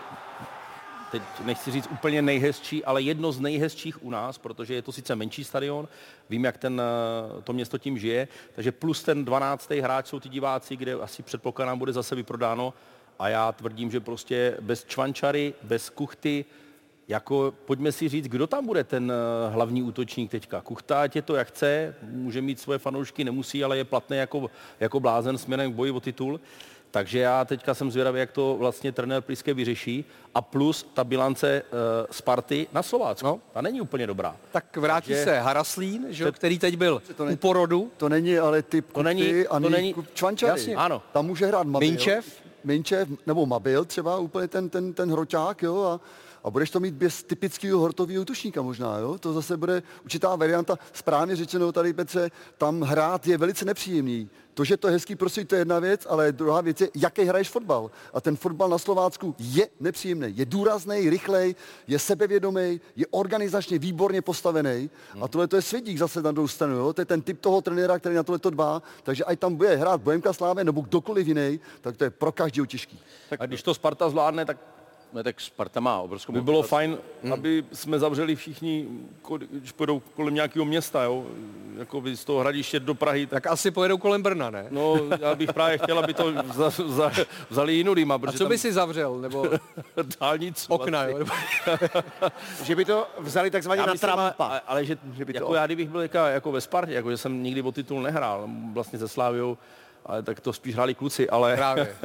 teď nechci říct úplně nejhezčí, ale jedno z nejhezčích u nás, protože je to sice menší stadion, vím, jak ten, eh, to město tím žije, takže plus ten 12. hráč jsou ty diváci, kde asi předpokládám bude zase vyprodáno a já tvrdím, že prostě bez čvančary, bez kuchty, jako pojďme si říct, kdo tam bude ten eh, hlavní útočník teďka. Kuchta, ať je to jak chce, může mít svoje fanoušky, nemusí, ale je platný jako, jako blázen směrem k boji o titul. Takže já teďka jsem zvědavý, jak to vlastně trenér Pliske vyřeší. A plus ta bilance uh, Sparty na Slovácku. No. Ta není úplně dobrá.
Tak vrátí Takže... se Haraslín, že, který teď byl to ne, u porodu.
To není ale typ
to není,
a
to není
Čvančary.
Jasně. Ano.
Tam může hrát Mabil.
Minčev.
Minčev, nebo Mabil třeba, úplně ten, ten, ten hroťák, jo, a a budeš to mít bez typického hortového útočníka možná, jo? To zase bude určitá varianta, správně řečeno tady Petře, tam hrát je velice nepříjemný. To, že to je hezký prostě to je jedna věc, ale druhá věc je, jaký hraješ fotbal. A ten fotbal na Slovácku je nepříjemný. Je důrazný, rychlej, je sebevědomý, je organizačně výborně postavený. Hmm. A tohle to je svědík zase na druhou stranu. Jo? To je ten typ toho trenéra, který na tohle to dbá. Takže ať tam bude hrát Bohemka Slávě nebo kdokoliv jiný, tak to je pro každého těžký.
Tak a když to Sparta zvládne, tak
ne, tak Sparta má obrovskou
By bylo fajn, hmm. aby jsme zavřeli všichni, když půjdou kolem nějakého města, jo? Jako by z toho hradiště do Prahy.
Tak, tak asi pojedou kolem Brna, ne?
No, já bych právě chtěl, aby to za, za, vzali jinudýma.
A co by tam... si zavřel? Nebo <laughs>
dálnic?
Okna, jo? <laughs>
že by to vzali takzvaně na Trumpa.
Ale, ale že, že by to... jako já, kdybych byl jako, jako ve Spartě, jako že jsem nikdy o titul nehrál, vlastně se Sláviou, ale tak to spíš hráli kluci, ale...
Právě.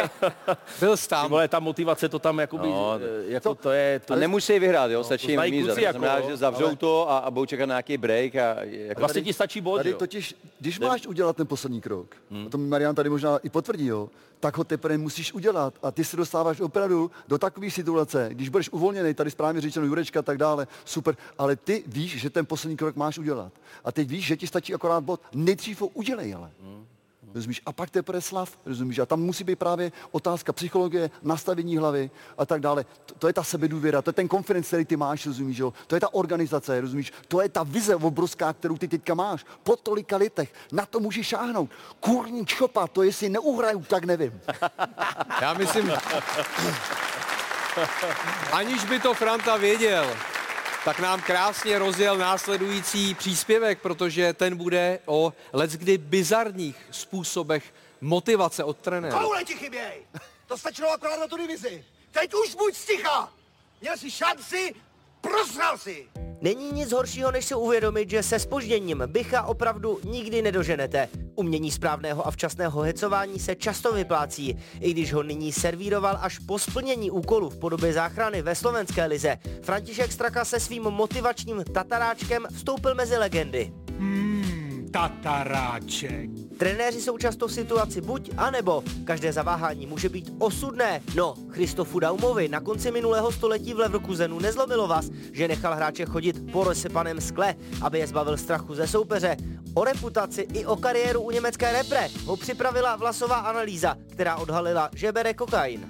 <laughs> Byl jsi tam.
Vole, ta motivace to tam jakoby, no, eh, jako to, to je... To...
A nemusí vyhrát, jo, no, stačí jim mít
kluci, jako, znamená,
že zavřou ale... to a, a budou čekat na nějaký break. A,
jako vlastně ti stačí bod,
Tady jo. totiž, když máš udělat ten poslední krok, hmm. a to Marian tady možná i potvrdí, jo, tak ho teprve musíš udělat. A ty se dostáváš opravdu do takové situace, když budeš uvolněný, tady správně řečeno Jurečka a tak dále, super, ale ty víš, že ten poslední krok máš udělat. A teď víš, že ti stačí akorát bod. Nejdřív ho udělej, ale. Hmm rozumíš? A pak teprve slav, rozumíš? A tam musí být právě otázka psychologie, nastavení hlavy a tak dále. To, to je ta sebedůvěra, to je ten konferenc, který ty máš, rozumíš? Jo? To je ta organizace, rozumíš? To je ta vize obrovská, kterou ty teďka máš. Po tolika litech. Na to můžeš šáhnout. Kurní čopa, to jestli neuhraju, tak nevím.
Já myslím, <laughs> aniž by to Franta věděl, tak nám krásně rozjel následující příspěvek, protože ten bude o leckdy bizarních způsobech motivace od trenéra.
Koule ti chyběj! To stačilo akorát na tu divizi. Teď už buď sticha! Měl jsi šanci, prosral si!
Není nic horšího, než si uvědomit, že se spožděním bycha opravdu nikdy nedoženete. Umění správného a včasného hecování se často vyplácí, i když ho nyní servíroval až po splnění úkolu v podobě záchrany ve slovenské lize. František Straka se svým motivačním tataráčkem vstoupil mezi legendy.
Hmm, tataráček.
Trenéři jsou často v situaci buď a nebo. Každé zaváhání může být osudné. No, Christofu Daumovi na konci minulého století v Leverkusenu nezlomilo vás, že nechal hráče chodit po rozsepaném skle, aby je zbavil strachu ze soupeře. O reputaci i o kariéru u německé repre ho připravila vlasová analýza, která odhalila, že bere kokain.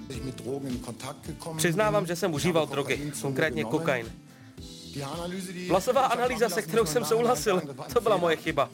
Přiznávám, že jsem užíval drogy, konkrétně kokain. Vlasová analýza, se kterou jsem souhlasil, to byla moje chyba.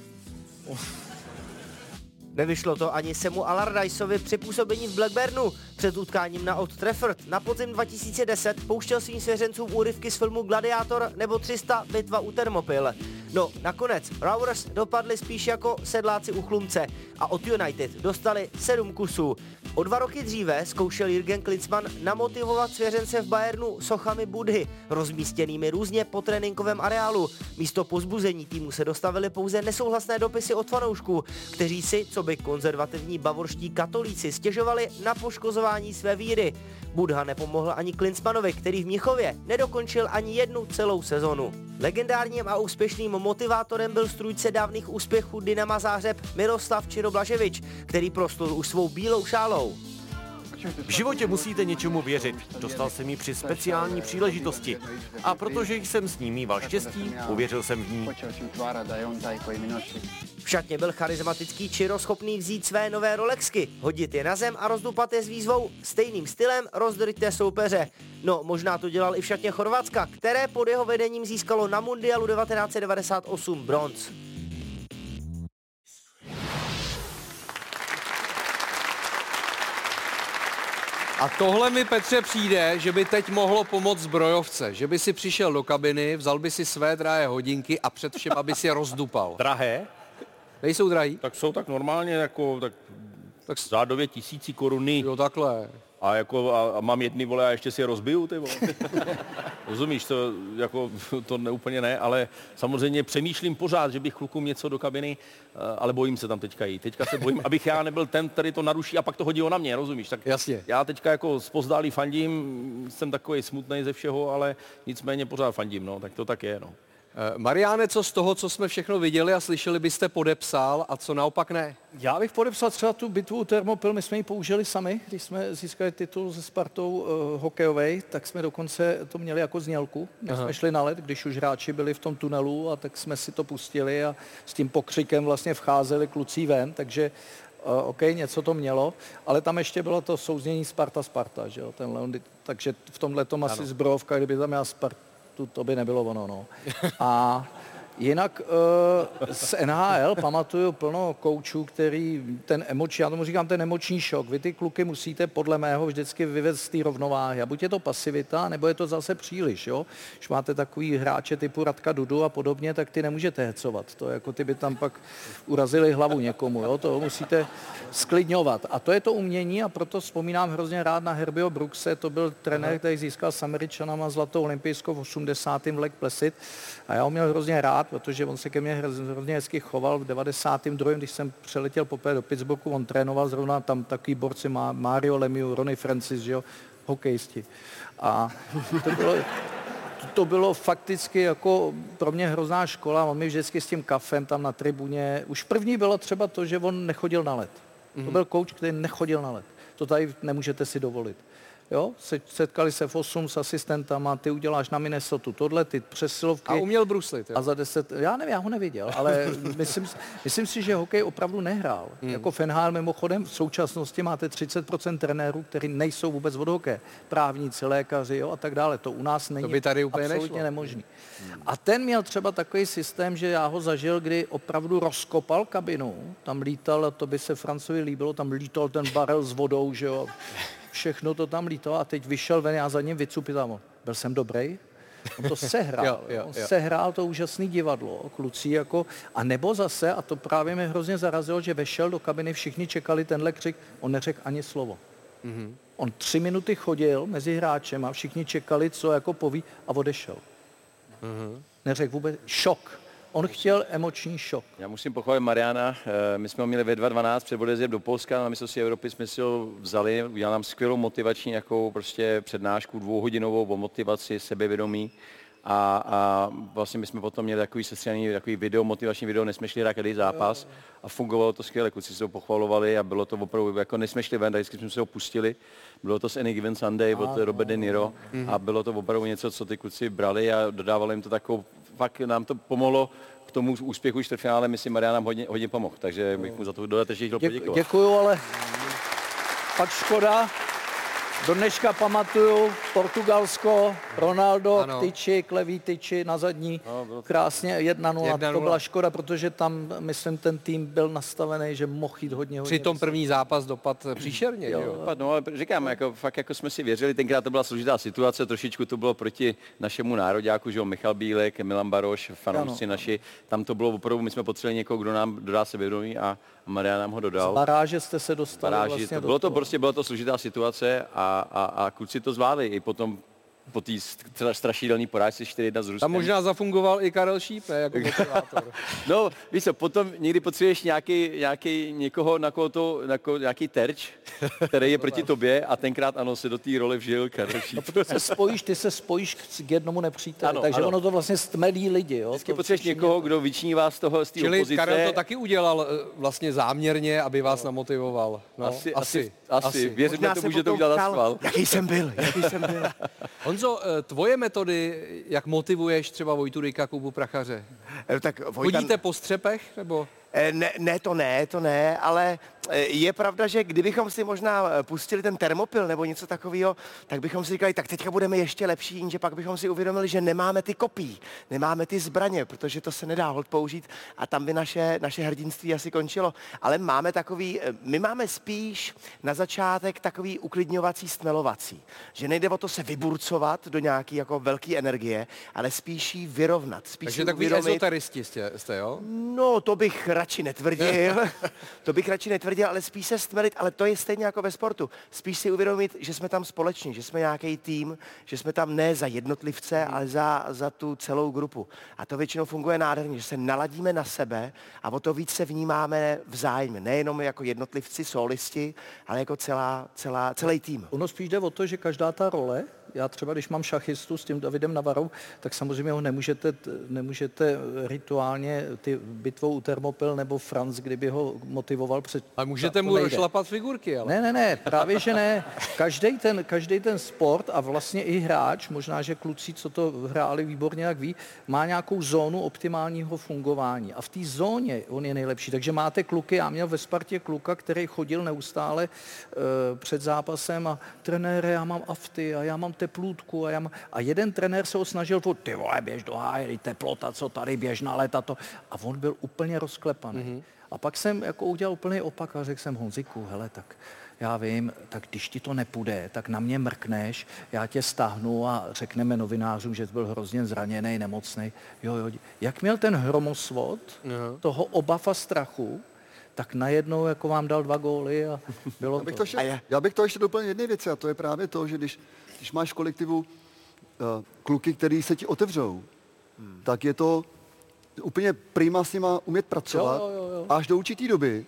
Nevyšlo to ani Semu Allardyceovi při působení v Blackburnu. Před utkáním na Old Trafford na podzim 2010 pouštěl svým svěřencům úryvky z filmu Gladiátor nebo 300 bitva u Thermopyl. No, nakonec Rovers dopadli spíš jako sedláci u chlumce a od United dostali sedm kusů. O dva roky dříve zkoušel Jürgen Klinsmann namotivovat svěřence v Bayernu sochami Budhy, rozmístěnými různě po tréninkovém areálu. Místo pozbuzení týmu se dostavili pouze nesouhlasné dopisy od fanoušků, kteří si, co by konzervativní bavorští katolíci, stěžovali na poškozování své víry. Budha nepomohl ani Klinsmanovi, který v Mnichově nedokončil ani jednu celou sezonu. Legendárním a úspěšným motivátorem byl strůjce dávných úspěchů Dynama Zářeb Miroslav Čiroblaževič, který proslul už svou bílou šálou.
V životě musíte něčemu věřit. Dostal jsem ji při speciální příležitosti. A protože jsem s ní mýval štěstí, uvěřil jsem v ní.
Šatně byl charismatický Čiro schopný vzít své nové Rolexky, hodit je na zem a rozdupat je s výzvou stejným stylem rozdrťte soupeře. No, možná to dělal i v šatně Chorvatska, které pod jeho vedením získalo na Mundialu 1998 bronz.
A tohle mi, Petře, přijde, že by teď mohlo pomoct zbrojovce. Že by si přišel do kabiny, vzal by si své drahé hodinky a před všem, aby si je rozdupal.
Drahé?
Nejsou drahý?
Tak jsou tak normálně jako, tak, tak zádově tisíci koruny.
Jo, takhle.
A jako, a, a mám jedny vole a ještě si je rozbiju, ty vole. <laughs> Rozumíš, to, jako, <laughs> to ne, úplně ne, ale samozřejmě přemýšlím pořád, že bych klukům něco do kabiny, eh, ale bojím se tam teďka jít. Teďka se bojím, abych já nebyl ten, který to naruší a pak to hodí na mě, rozumíš? Tak
Jasně.
Já teďka jako spozdálí fandím, jsem takový smutný ze všeho, ale nicméně pořád fandím, no, tak to tak je, no.
Eh, Mariáne, co z toho, co jsme všechno viděli a slyšeli, byste podepsal a co naopak ne?
Já bych podepsal třeba tu bitvu u Thermopyl, my jsme ji použili sami, když jsme získali titul se Spartou uh, hokejovej, tak jsme dokonce to měli jako znělku. My
Aha.
jsme šli na led, když už hráči byli v tom tunelu a tak jsme si to pustili a s tím pokřikem vlastně vcházeli kluci ven, takže uh, OK, něco to mělo, ale tam ještě bylo to souznění Sparta-Sparta, že jo, ten Leon, takže v tomhle tom asi zbrojovka, kdyby tam měla Spartu, to by nebylo ono, no. A Jinak uh, z NHL pamatuju plno koučů, který ten emoční, já tomu říkám ten emoční šok. Vy ty kluky musíte podle mého vždycky vyvést z té rovnováhy. A buď je to pasivita, nebo je to zase příliš. Jo? Když máte takový hráče typu Radka Dudu a podobně, tak ty nemůžete hecovat. To jako ty by tam pak urazili hlavu někomu. Jo? To musíte sklidňovat. A to je to umění a proto vzpomínám hrozně rád na Herbio Brookse. To byl trenér, který získal s Američanama zlatou olympijskou v 80. v Lake Placid. A já ho měl hrozně rád, protože on se ke mně hrozně hezky choval. V 92. když jsem přeletěl poprvé do Pittsburghu, on trénoval zrovna tam takový borci má Mario Lemieux, Ronnie Francis, že jo, hokejisti. A to bylo, to bylo fakticky jako pro mě hrozná škola. On mi vždycky s tím kafem tam na tribuně. Už první bylo třeba to, že on nechodil na led. Mm-hmm. To byl kouč, který nechodil na led. To tady nemůžete si dovolit. Jo, se, setkali se v 8 s asistentama, ty uděláš na Minnesota tohle, ty přesilovky.
A uměl bruslit, jo?
A za 10, já nevím, já ho neviděl, ale <laughs> myslím, myslím si, že hokej opravdu nehrál.
Hmm.
Jako Fenhal mimochodem v současnosti máte 30% trenérů, kteří nejsou vůbec od hokeje. Právníci, lékaři jo, a tak dále. To u nás není
To by tady úplně
absolutně
nešlo.
nemožný. A ten měl třeba takový systém, že já ho zažil, kdy opravdu rozkopal kabinu, tam lítal, a to by se Francovi líbilo, tam lítal ten barel s vodou, že jo. Všechno to tam lítalo a teď vyšel ven, já za ním vycupitám. Byl jsem dobrý? On to sehrál. <laughs>
Jo, jo,
On
jo.
sehrál to úžasný divadlo, kluci jako, a nebo zase, a to právě mě hrozně zarazilo, že vešel do kabiny, všichni čekali tenhle křik, on neřekl ani slovo.
Mhm.
On tři minuty chodil mezi hráčem a všichni čekali, co jako poví a odešel.
Mhm.
Neřekl vůbec, šok. On chtěl emoční šok.
Já musím pochválit Mariana. Eh, My jsme ho měli ve 2.12 před do Polska na mistrovství Evropy jsme si ho vzali, udělal nám skvělou motivační jakou prostě přednášku dvouhodinovou o motivaci, sebevědomí a, a vlastně my jsme potom měli takový sestřený, takový video, motivační video, nesme šli hrát každý zápas a fungovalo to skvěle, kluci se ho pochvalovali a bylo to opravdu jako nesme šli ven, vždycky jsme se ho pustili. Bylo to s Any Given Sunday od Robert De Niro a bylo to opravdu něco, co ty kluci brali a dodávali jim to takovou, fakt nám to pomohlo k tomu úspěchu čtvrtfinále, myslím, Marian nám hodně, hodně pomohl, takže bych mu za to dodatečně chtěl
Děk,
poděkovat.
děkuju, ale pak škoda. Do dneška pamatuju Portugalsko, Ronaldo,
Ano.
tyči, klevý tyči na zadní. Krásně 1-0.
1:0.
To byla škoda, protože tam, myslím, ten tým byl nastavený, že mohl jít hodně, hodně.
Při tom první zápas dopad příšerně, jo. jo.
No, ale říkám, jako, fakt jako jsme si věřili, tenkrát to byla složitá situace, trošičku to bylo proti našemu nároďáku, že jo, Michal Bílek, Milan Baroš, fanoušci naši, tam to bylo opravdu, my jsme potřebovali někoho, kdo nám dodá sebevědomí a Marian nám ho
Z
dodal.
baráže jste se dostali
baráži.
vlastně
to bylo to prostě, byla to složitá situace a, a, a kluci to zvládli i potom po té stra- strašidelné porážce 4-1 s Ruskem.
Tam možná zafungoval i Karel Šíp, ne, jako <laughs> motivátor.
No, víš co, potom někdy potřebuješ nějaký, nějaký někoho, na koho to, na koho, nějaký terč, <laughs> který je proti tobě a tenkrát ano, se do té role vžil Karel Šíp.
se spojíš, ty se spojíš k, jednomu nepříteli,
Ano,
takže
ano.
ono to vlastně stmelí lidi. Jo?
Vždycky
to
potřebuješ někoho, kdo vyčnívá z toho, z té
Čili
opozice.
Karel to taky udělal eh, vlastně záměrně, aby vás namotivoval. No,
Asi, asi, asi. Věřím,
Možná
to
se
může to
potom
udělat na
ptal,
schvál.
Jaký jsem byl, jaký jsem byl. <laughs>
Honzo, eh, tvoje metody, jak motivuješ třeba Vojtu Ryka, Kubu Prachaře?
Eh, Tak Vojta,
Chodíte po střepech, nebo?
Eh, Ne, ne, to ne, to ne, ale je pravda, že kdybychom si možná eh, pustili ten termopil nebo něco takového, tak bychom si říkali, tak teďka budeme ještě lepší, jenže pak bychom si uvědomili, že nemáme ty kopí, nemáme ty zbraně, protože to se nedá hod použít a tam by naše, naše hrdinství asi končilo. Ale máme takový, eh, my máme spíš na začátek takový uklidňovací, stmelovací, že nejde o to se vyburcovat do nějaký jako velké energie, ale spíš ji vyrovnat. Spíš
Takže takový
uvědomit-
ezoteristi jste, jste, jo?
No, to bych radši netvrdil. <laughs> to bych radši netvrdil, ale spíš se stmelit, ale to je stejně jako ve sportu. Spíš si uvědomit, že jsme tam společně, že jsme nějaký tým, že jsme tam ne za jednotlivce, ale za, za tu celou grupu. A to většinou funguje nádherně, že se naladíme na sebe a o to víc se vnímáme vzájemně. Nejenom jako jednotlivci, solisti, ale jako celá, celá, celý tým.
Ono spíš jde o to, že každá ta role, já třeba, když mám šachistu s tím Davidem Navarou, tak samozřejmě ho nemůžete, nemůžete rituálně ty bitvou u Termopil nebo Franz, kdyby ho motivoval před...
Ale můžete mu
nejde.
rozšlapat figurky, ale.
Ne, ne, ne, právě že ne. Každý ten, každý ten sport a vlastně i hráč, možná, že kluci, co to hráli výborně, jak ví, má nějakou zónu optimálního fungování. A v té zóně on je nejlepší. Takže máte kluky, já měl ve Spartě kluka, který chodil neustále uh, před zápasem a trenére, já mám afty a já mám teplůtku a, já mám... a jeden trenér se ho snažil, furt, ty vole, běž do háje, teplota, co tady, běž na leta to. A on byl úplně rozklepaný. Mm-hmm. A pak jsem jako udělal úplný opak a řekl jsem Honziku, hele, tak já vím, tak když ti to nepůjde, tak na mě mrkneš, já tě stáhnu a řekneme novinářům, že jsi byl hrozně zraněný, nemocný. Jo, jo. Jak měl ten hromosvod toho obav a strachu, tak najednou jako vám dal dva góly a bylo
Já bych to
to.
ještě, já bych to ještě doplnil jedné věci a to je právě to, že když, když máš v kolektivu uh, kluky, který se ti otevřou, hmm. tak je to úplně prima s nima umět pracovat
Jo, jo, jo.
až do určitý doby,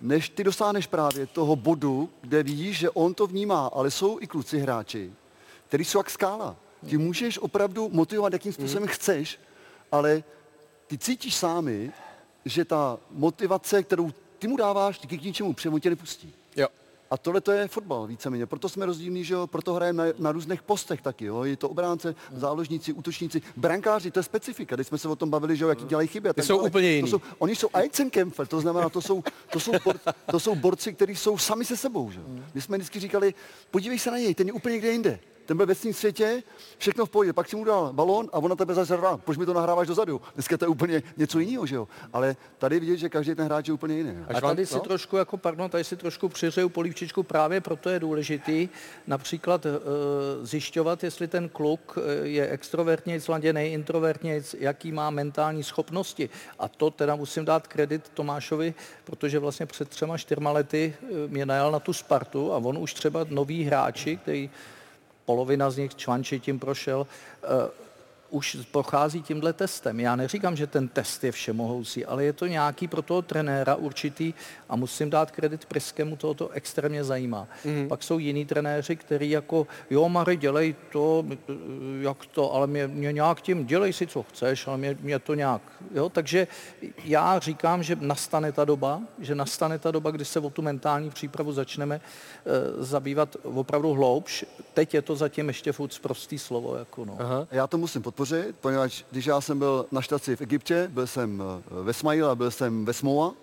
než ty dosáhneš právě toho bodu, kde víš, že on to vnímá, ale jsou i kluci hráči, který jsou jak skála. Ty můžeš opravdu motivovat, jakým způsobem chceš, ale ty cítíš sámi, že ta motivace, kterou ty mu dáváš, ty k ničemu přijemu tě nepustí.
Jo.
A tohle to je fotbal víceméně. Proto jsme rozdílní, že jo, proto hrajeme na, na různých postech taky, jo. Je to obránce, záložníci, útočníci, brankáři, to je specifika. Když jsme se o tom bavili, že jo, jaký dělají chyby. tak
jsou
dále.
úplně jiný.
To jsou, oni jsou to znamená, to jsou, to jsou, bor, to jsou borci, kteří jsou sami se sebou, že jo. My jsme vždycky říkali, podívej se na něj, ten je úplně někde jinde. Ten byl ve svém světě, všechno v pohodě, pak si mu dal balón a ona tebe zase. Proč mi to nahráváš dozadu? Dneska to je úplně něco jiného, že jo. Ale tady vidět, že každý ten hráč je úplně jiný. jo.
A tady si
no?
trošku, jako, pardon, tady si trošku přiřeju polívčičku, právě proto je důležitý například e, zjišťovat, jestli ten kluk eh, je extrovertně sladěný, introvertně, jaký má mentální schopnosti. A to teda musím dát kredit Tomášovi, protože vlastně před třema, čtyřma lety eh, mě najal na tu Spartu a on už třeba noví hráči, který polovina z nich čvanči tím prošel, eh, už prochází tímhle testem. Já neříkám, že ten test je všemohoucí, ale je to nějaký pro toho trenéra určitý a musím dát kredit Priskému, toho to extrémně zajímá. Mm-hmm. Pak jsou jiní trenéři, kteří jako, jo Mary, dělej to, jak to, ale mě, mě nějak tím, dělej si, co chceš, ale mě, mě to nějak, jo, takže já říkám, že nastane ta doba, že nastane ta doba, kdy se o tu mentální přípravu začneme e, zabývat opravdu hloubš. Teď je to zatím ještě furt prostý slovo. Jako no.
Aha. Já to musím podpořit, poněvadž když já jsem byl na štaci v Egyptě, byl jsem eh, ve Smail a byl jsem ve Smoa,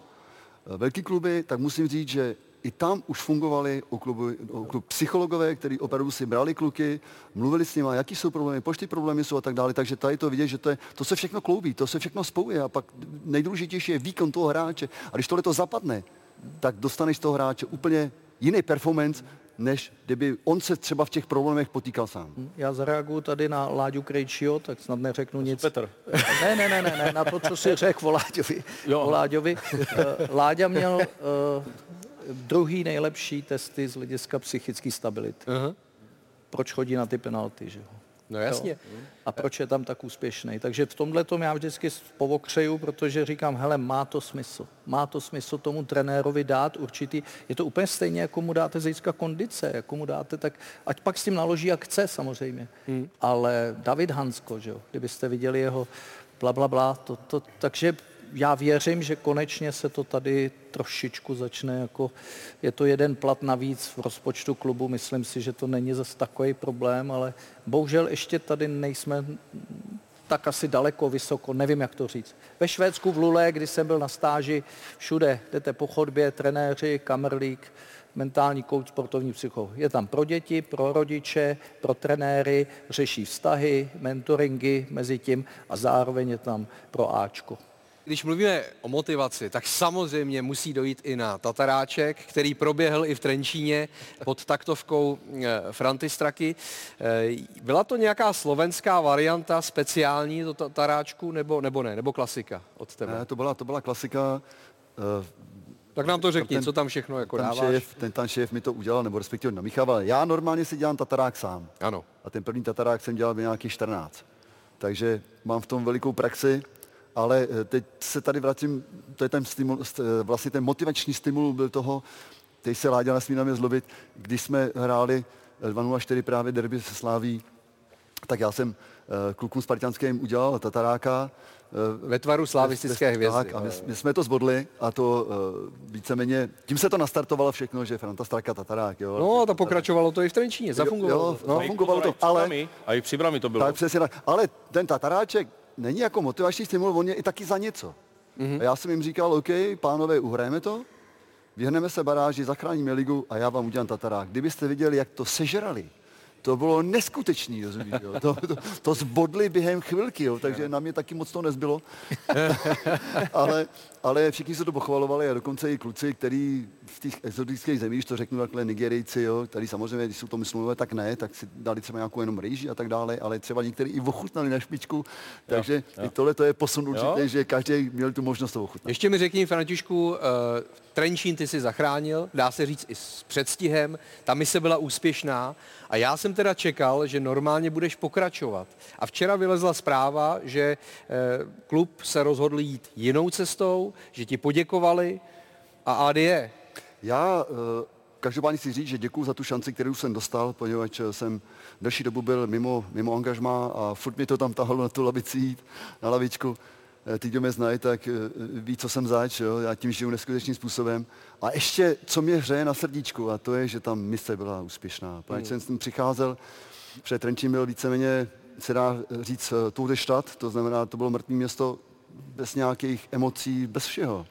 eh, velký kluby, tak musím říct, že i tam už fungovali u klubu, u klub psychologové, kteří opravdu si brali kluky, mluvili s nimi, jaký jsou problémy, proč ty problémy jsou a tak dále. Takže tady to vidět, že to, je, to se všechno kloubí, to se všechno spojuje a pak nejdůležitější je výkon toho hráče. A když tohle to zapadne, tak dostaneš toho hráče úplně jiný performance, než kdyby on se třeba v těch problémech potýkal sám.
Hm, já zareaguju tady na Láďu Krejčího, tak snad neřeknu nic.
Petr. <laughs>
Ne, ne, ne, ne, ne na to, co si řekl o Láďovi. Jo. O Láďovi. Eh, Láďa měl uh, druhý nejlepší testy z hlediska psychické stability. Uh-huh. Proč chodí na ty penalty, že jo?
No jasně.
Jo? A proč je tam tak úspěšný? Takže v tomhle tom já vždycky povokřeju, protože říkám, hele, má to smysl. Má to smysl tomu trenérovi dát určitý, je to úplně stejně, jako mu dáte získat kondice, jako mu dáte, tak ať pak s tím naloží, jak chce samozřejmě. Hmm. Ale David Hansko, že jo, kdybyste viděli jeho bla, bla, bla, to, to, takže já věřím, že konečně se to tady trošičku začne jako, je to jeden plat navíc v rozpočtu klubu, myslím si, že to není zase takový problém, ale bohužel ještě tady nejsme tak asi daleko, vysoko, nevím, jak to říct. Ve Švédsku v Lule, kdy jsem byl na stáži, všude jdete po chodbě, trenéři, kamerlík, mentální kouč, sportovní psycholog. Je tam pro děti, pro rodiče, pro trenéry, řeší vztahy, mentoringy mezi tím a zároveň je tam pro Ačko.
Když mluvíme o motivaci, tak samozřejmě musí dojít i na Tataráček, který proběhl i v Trenčíně pod taktovkou eh, Franty Straky. Eh, byla to nějaká slovenská varianta speciální do Tataráčku, nebo, nebo ne, nebo klasika od tebe?
Ne, to byla, to byla klasika.
Uh, tak nám to řekni, ten, co tam všechno jako
ten
dáváš.
Šéf, ten tam šéf mi to udělal, nebo respektive namíchával. Já normálně si dělám tatarák sám.
Ano.
A ten první tatarák jsem dělal v nějakých 14. Takže mám v tom velikou praxi ale eh, teď se tady vracím, to je ten stimul, eh, vlastně ten motivační stimul byl toho, teď se Láďa nesmí na mě zlobit, když jsme hráli 204 právě derby se Sláví, tak já jsem eh, klukům spartianským udělal Tataráka.
Ve tvaru slavistické hvězdy.
Tak, a my, my, jsme to zbodli a to víceméně, tím se to nastartovalo všechno, že Franta Straka Tatarák. Jo.
No a to pokračovalo to i v Trenčíně, zafungovalo
jo, jo, no, fungovalo to, ale...
A i při to bylo.
Tak přesně tak, ale ten Tataráček, není jako motivační stimul, on je i taky za něco. Mm-hmm. A já jsem jim říkal, OK, pánové, uhrajeme to, vyhneme se baráži, zachráníme ligu a já vám udělám tatarák. Kdybyste viděli, jak to sežrali, to bylo neskutečný, rozumíš, jo? To, to, to zbodli během chvilky, jo? takže na mě taky moc to nezbylo. <laughs> ale, ale všichni se to pochvalovali a dokonce i kluci, kteří v těch exotických zemích, to řeknu takhle Nigerijci, jo, tady samozřejmě, když jsou to myslové, tak ne, tak si dali třeba nějakou jenom rýži a tak dále, ale třeba někteří i ochutnali na špičku, takže jo, jo. i tohle to je posun určitě, jo? že každý měl tu možnost to ochutnat.
Ještě mi řekni, Františku, uh, Trenčín ty si zachránil, dá se říct i s předstihem, ta mise byla úspěšná a já jsem teda čekal, že normálně budeš pokračovat. A včera vylezla zpráva, že eh, klub se rozhodl jít jinou cestou, že ti poděkovali a AD je.
Já eh, každopádně si říct, že děkuji za tu šanci, kterou jsem dostal, poněvadž jsem další dobu byl mimo, mimo angažma a furt mi to tam tahalo na tu lavici jít, na lavičku. Eh, ty, kdo mě znají, tak ví, co jsem zač, jo? já tím žiju neskutečným způsobem. A ještě, co mě hřeje na srdíčku, a to je, že ta mise byla úspěšná. Protože mm. jsem s tím přicházel, před Trenčín byl víceméně, se dá říct, Tour de Stadt, to znamená, to bylo mrtvé město bez nějakých emocí, bez všeho.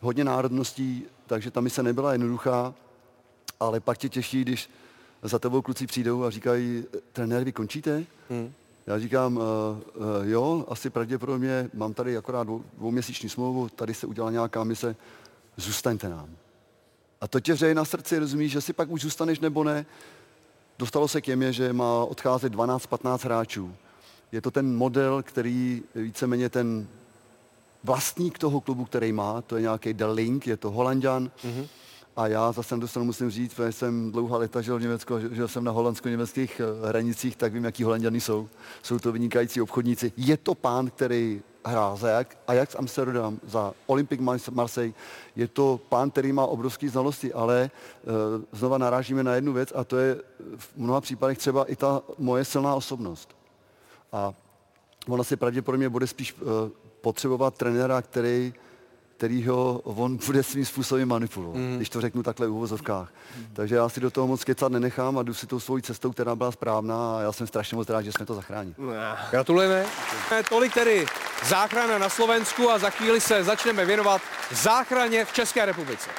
Hodně národností, takže ta mise nebyla jednoduchá, ale pak tě těší, když za tebou kluci přijdou a říkají, trenér, vy končíte? Hmm. Já říkám, uh, uh, jo, asi pravděpodobně, mám tady akorát dvou, dvouměsíční smlouvu, tady se udělala nějaká mise, zůstaňte nám. A to tě hřeje na srdci, rozumíš, že si pak už zůstaneš nebo ne. Dostalo se k jemě, že má odcházet 12-15 hráčů. Je to ten model, který víceméně ten vlastník toho klubu, který má, to je nějaký The Link, je to Holandian, mm-hmm. A já zase na stranu musím říct, protože jsem dlouhá léta žil v Německu, žil jsem na holandsko-německých eh, hranicích, tak vím, jaký holanděni jsou. Jsou to vynikající obchodníci. Je to pán, který hrál za jak, Ajax Amsterdam, za Olympic Marseille. Je to pán, který má obrovské znalosti, ale uh, znova narážíme na jednu věc a to je v mnoha případech třeba i ta moje silná osobnost. A ona si pravděpodobně bude spíš uh, potřebovat trenéra, který který ho on bude svým způsobem manipulovat, mm. když to řeknu takhle v uvozovkách. Mm. Takže já si do toho moc kecat nenechám a jdu si tou svojí cestou, která byla správná a já jsem strašně moc rád, že jsme to zachránili.
Gratulujeme. Tolik tedy záchrana na Slovensku a za chvíli se začneme věnovat záchraně v České republice.